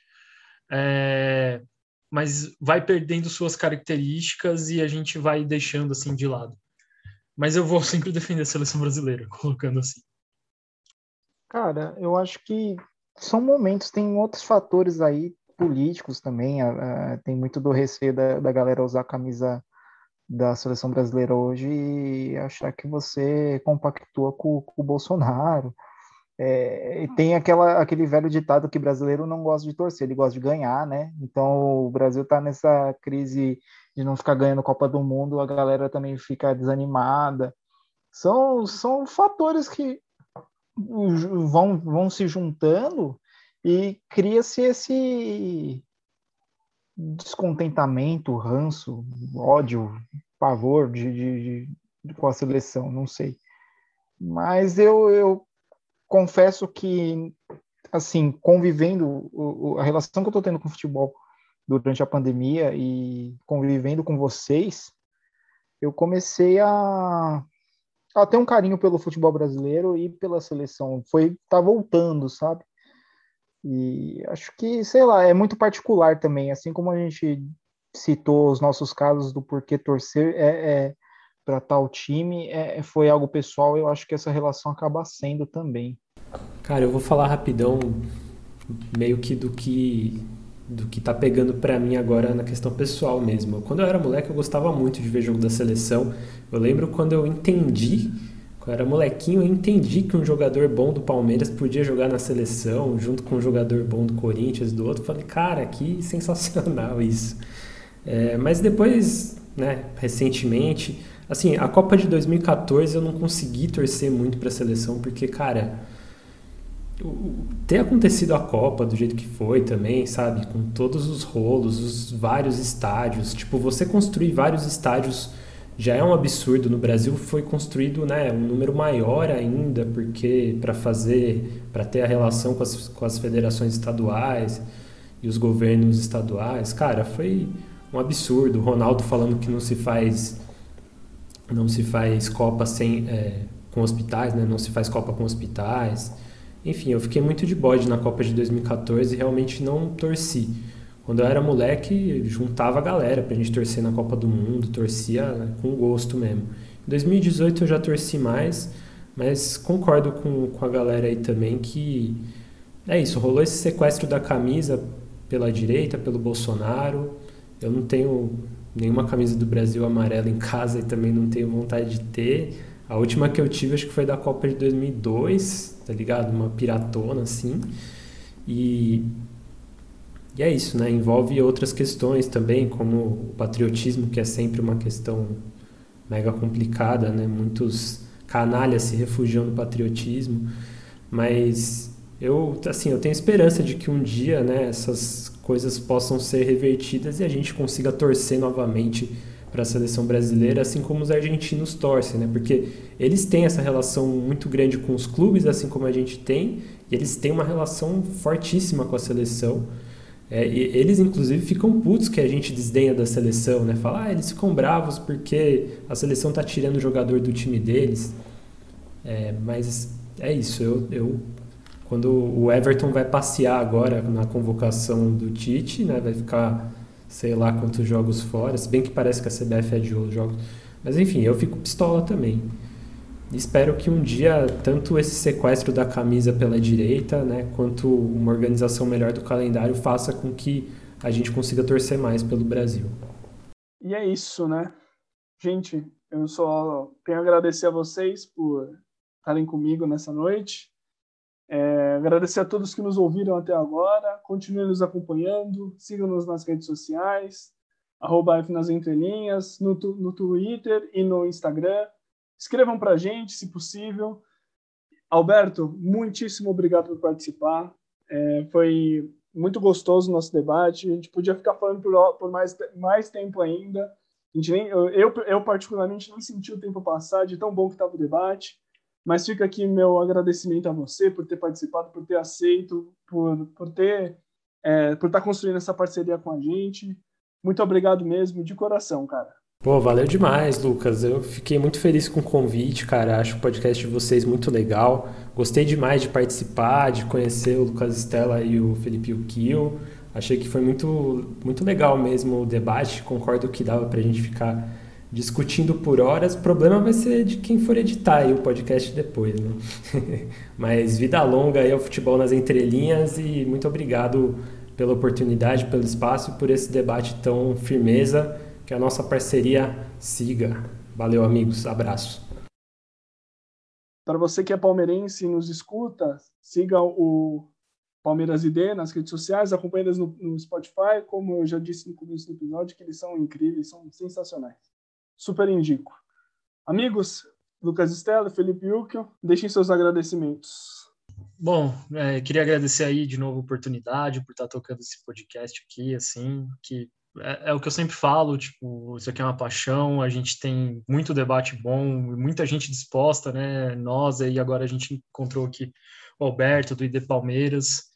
é... mas vai perdendo suas características e a gente vai deixando, assim, de lado. Mas eu vou <laughs> sempre defender a seleção brasileira, colocando assim. Cara, eu acho que são momentos, tem outros fatores aí políticos também, tem muito do receio da, da galera usar a camisa da seleção brasileira hoje e achar que você compactua com, com o Bolsonaro. É, e tem aquela, aquele velho ditado que brasileiro não gosta de torcer, ele gosta de ganhar, né? Então o Brasil está nessa crise de não ficar ganhando Copa do Mundo, a galera também fica desanimada. São, são fatores que vão, vão se juntando e cria-se esse descontentamento, ranço, ódio, pavor de, de, de, com a seleção, não sei. Mas eu, eu confesso que, assim, convivendo, a relação que eu estou tendo com o futebol durante a pandemia e convivendo com vocês, eu comecei a, a ter um carinho pelo futebol brasileiro e pela seleção. Foi, tá voltando, sabe? E acho que, sei lá, é muito particular também, assim como a gente citou os nossos casos do porquê torcer é, é para tal time, é, é, foi algo pessoal, eu acho que essa relação acaba sendo também. Cara, eu vou falar rapidão, meio que do que do que tá pegando para mim agora na questão pessoal mesmo. Quando eu era moleque, eu gostava muito de ver jogo da seleção. Eu lembro quando eu entendi eu era molequinho, eu entendi que um jogador bom do Palmeiras podia jogar na seleção, junto com um jogador bom do Corinthians, do outro. Falei, cara, que sensacional isso. É, mas depois, né, recentemente, assim, a Copa de 2014 eu não consegui torcer muito para a seleção, porque, cara, ter acontecido a Copa do jeito que foi também, sabe, com todos os rolos, os vários estádios, tipo, você construir vários estádios já é um absurdo. No Brasil foi construído né, um número maior ainda, porque para fazer, para ter a relação com as, com as federações estaduais e os governos estaduais, cara, foi um absurdo. O Ronaldo falando que não se faz não se faz Copa sem é, com hospitais, né? Não se faz Copa com hospitais. Enfim, eu fiquei muito de bode na Copa de 2014 e realmente não torci. Quando eu era moleque, juntava a galera pra gente torcer na Copa do Mundo, torcia né, com gosto mesmo. Em 2018 eu já torci mais, mas concordo com, com a galera aí também que é isso, rolou esse sequestro da camisa pela direita, pelo Bolsonaro. Eu não tenho nenhuma camisa do Brasil amarela em casa e também não tenho vontade de ter. A última que eu tive acho que foi da Copa de 2002, tá ligado? Uma piratona assim. E e é isso, né? Envolve outras questões também, como o patriotismo, que é sempre uma questão mega complicada, né? Muitos canalhas se refugiam no patriotismo, mas eu, assim, eu tenho esperança de que um dia, né, essas coisas possam ser revertidas e a gente consiga torcer novamente para a seleção brasileira, assim como os argentinos torcem, né? Porque eles têm essa relação muito grande com os clubes, assim como a gente tem, e eles têm uma relação fortíssima com a seleção. É, eles, inclusive, ficam putos que a gente desdenha da seleção, né? Fala, ah, eles ficam bravos porque a seleção tá tirando o jogador do time deles. É, mas é isso, eu, eu quando o Everton vai passear agora na convocação do Tite, né? Vai ficar sei lá quantos jogos fora, se bem que parece que a CBF é de jogos. Mas enfim, eu fico pistola também. Espero que um dia tanto esse sequestro da camisa pela direita, né, quanto uma organização melhor do calendário faça com que a gente consiga torcer mais pelo Brasil. E é isso, né? Gente, eu só tenho a agradecer a vocês por estarem comigo nessa noite. É, agradecer a todos que nos ouviram até agora. Continuem nos acompanhando. Sigam-nos nas redes sociais. arroba F nas entrelinhas, no, no Twitter e no Instagram. Escrevam para a gente, se possível. Alberto, muitíssimo obrigado por participar. É, foi muito gostoso o nosso debate. A gente podia ficar falando por, por mais, mais tempo ainda. A gente nem, eu, eu, particularmente, nem senti o tempo passar de tão bom que estava o debate. Mas fica aqui meu agradecimento a você por ter participado, por ter aceito, por, por ter é, por estar tá construindo essa parceria com a gente. Muito obrigado mesmo, de coração, cara. Pô, valeu demais, Lucas. Eu fiquei muito feliz com o convite, cara. Acho o podcast de vocês muito legal. Gostei demais de participar, de conhecer o Lucas Stella e o Felipe Ukio. Achei que foi muito, muito legal mesmo o debate. Concordo que dava pra gente ficar discutindo por horas. O problema vai ser de quem for editar o podcast depois, né? <laughs> Mas vida longa aí ao futebol nas entrelinhas e muito obrigado pela oportunidade, pelo espaço e por esse debate tão firmeza. Que a nossa parceria siga. Valeu, amigos. Abraço. Para você que é palmeirense e nos escuta, siga o Palmeiras ID nas redes sociais, acompanhe eles no, no Spotify, como eu já disse no começo do episódio, que eles são incríveis, são sensacionais. Super indico. Amigos, Lucas Estela, Felipe Uckel, deixem seus agradecimentos. Bom, é, queria agradecer aí de novo a oportunidade por estar tocando esse podcast aqui, assim, que é, é, o que eu sempre falo, tipo, isso aqui é uma paixão, a gente tem muito debate bom, muita gente disposta, né, nós aí agora a gente encontrou aqui o Alberto do ID Palmeiras,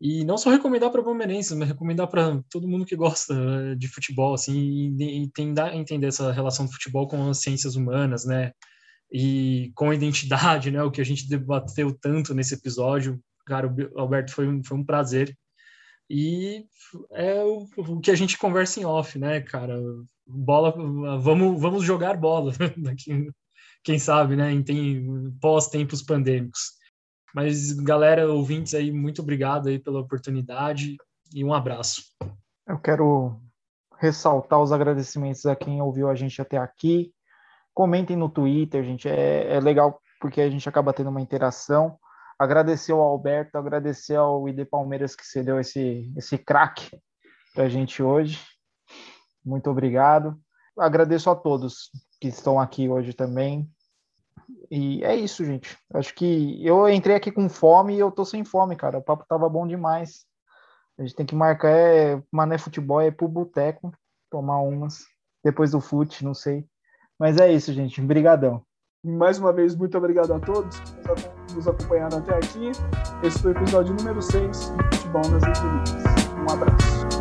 e não só recomendar para palmeirenses, mas recomendar para todo mundo que gosta eh, de futebol, assim, e, e tentar entender essa relação do futebol com as ciências humanas, né, e com a identidade, né? O que a gente debateu tanto nesse episódio. Cara, Alberto, foi um, foi um prazer. E é o, o que a gente conversa em off, né, cara? Bola, vamos, vamos jogar bola <laughs> daqui, quem sabe, né? Em pós-tempos pandêmicos. Mas, galera, ouvintes aí, muito obrigado aí pela oportunidade e um abraço. Eu quero ressaltar os agradecimentos a quem ouviu a gente até aqui, Comentem no Twitter, gente. É, é legal porque a gente acaba tendo uma interação. Agradecer ao Alberto, agradecer ao ID Palmeiras que cedeu esse, esse craque para a gente hoje. Muito obrigado. Agradeço a todos que estão aqui hoje também. E é isso, gente. Acho que eu entrei aqui com fome e eu tô sem fome, cara. O papo tava bom demais. A gente tem que marcar é mané futebol, é pro boteco, tomar umas depois do fute, não sei. Mas é isso, gente. Obrigadão. Mais uma vez, muito obrigado a todos que nos acompanharam até aqui. Esse foi o episódio número 6 do Futebol nas Entrelinhas. Um abraço.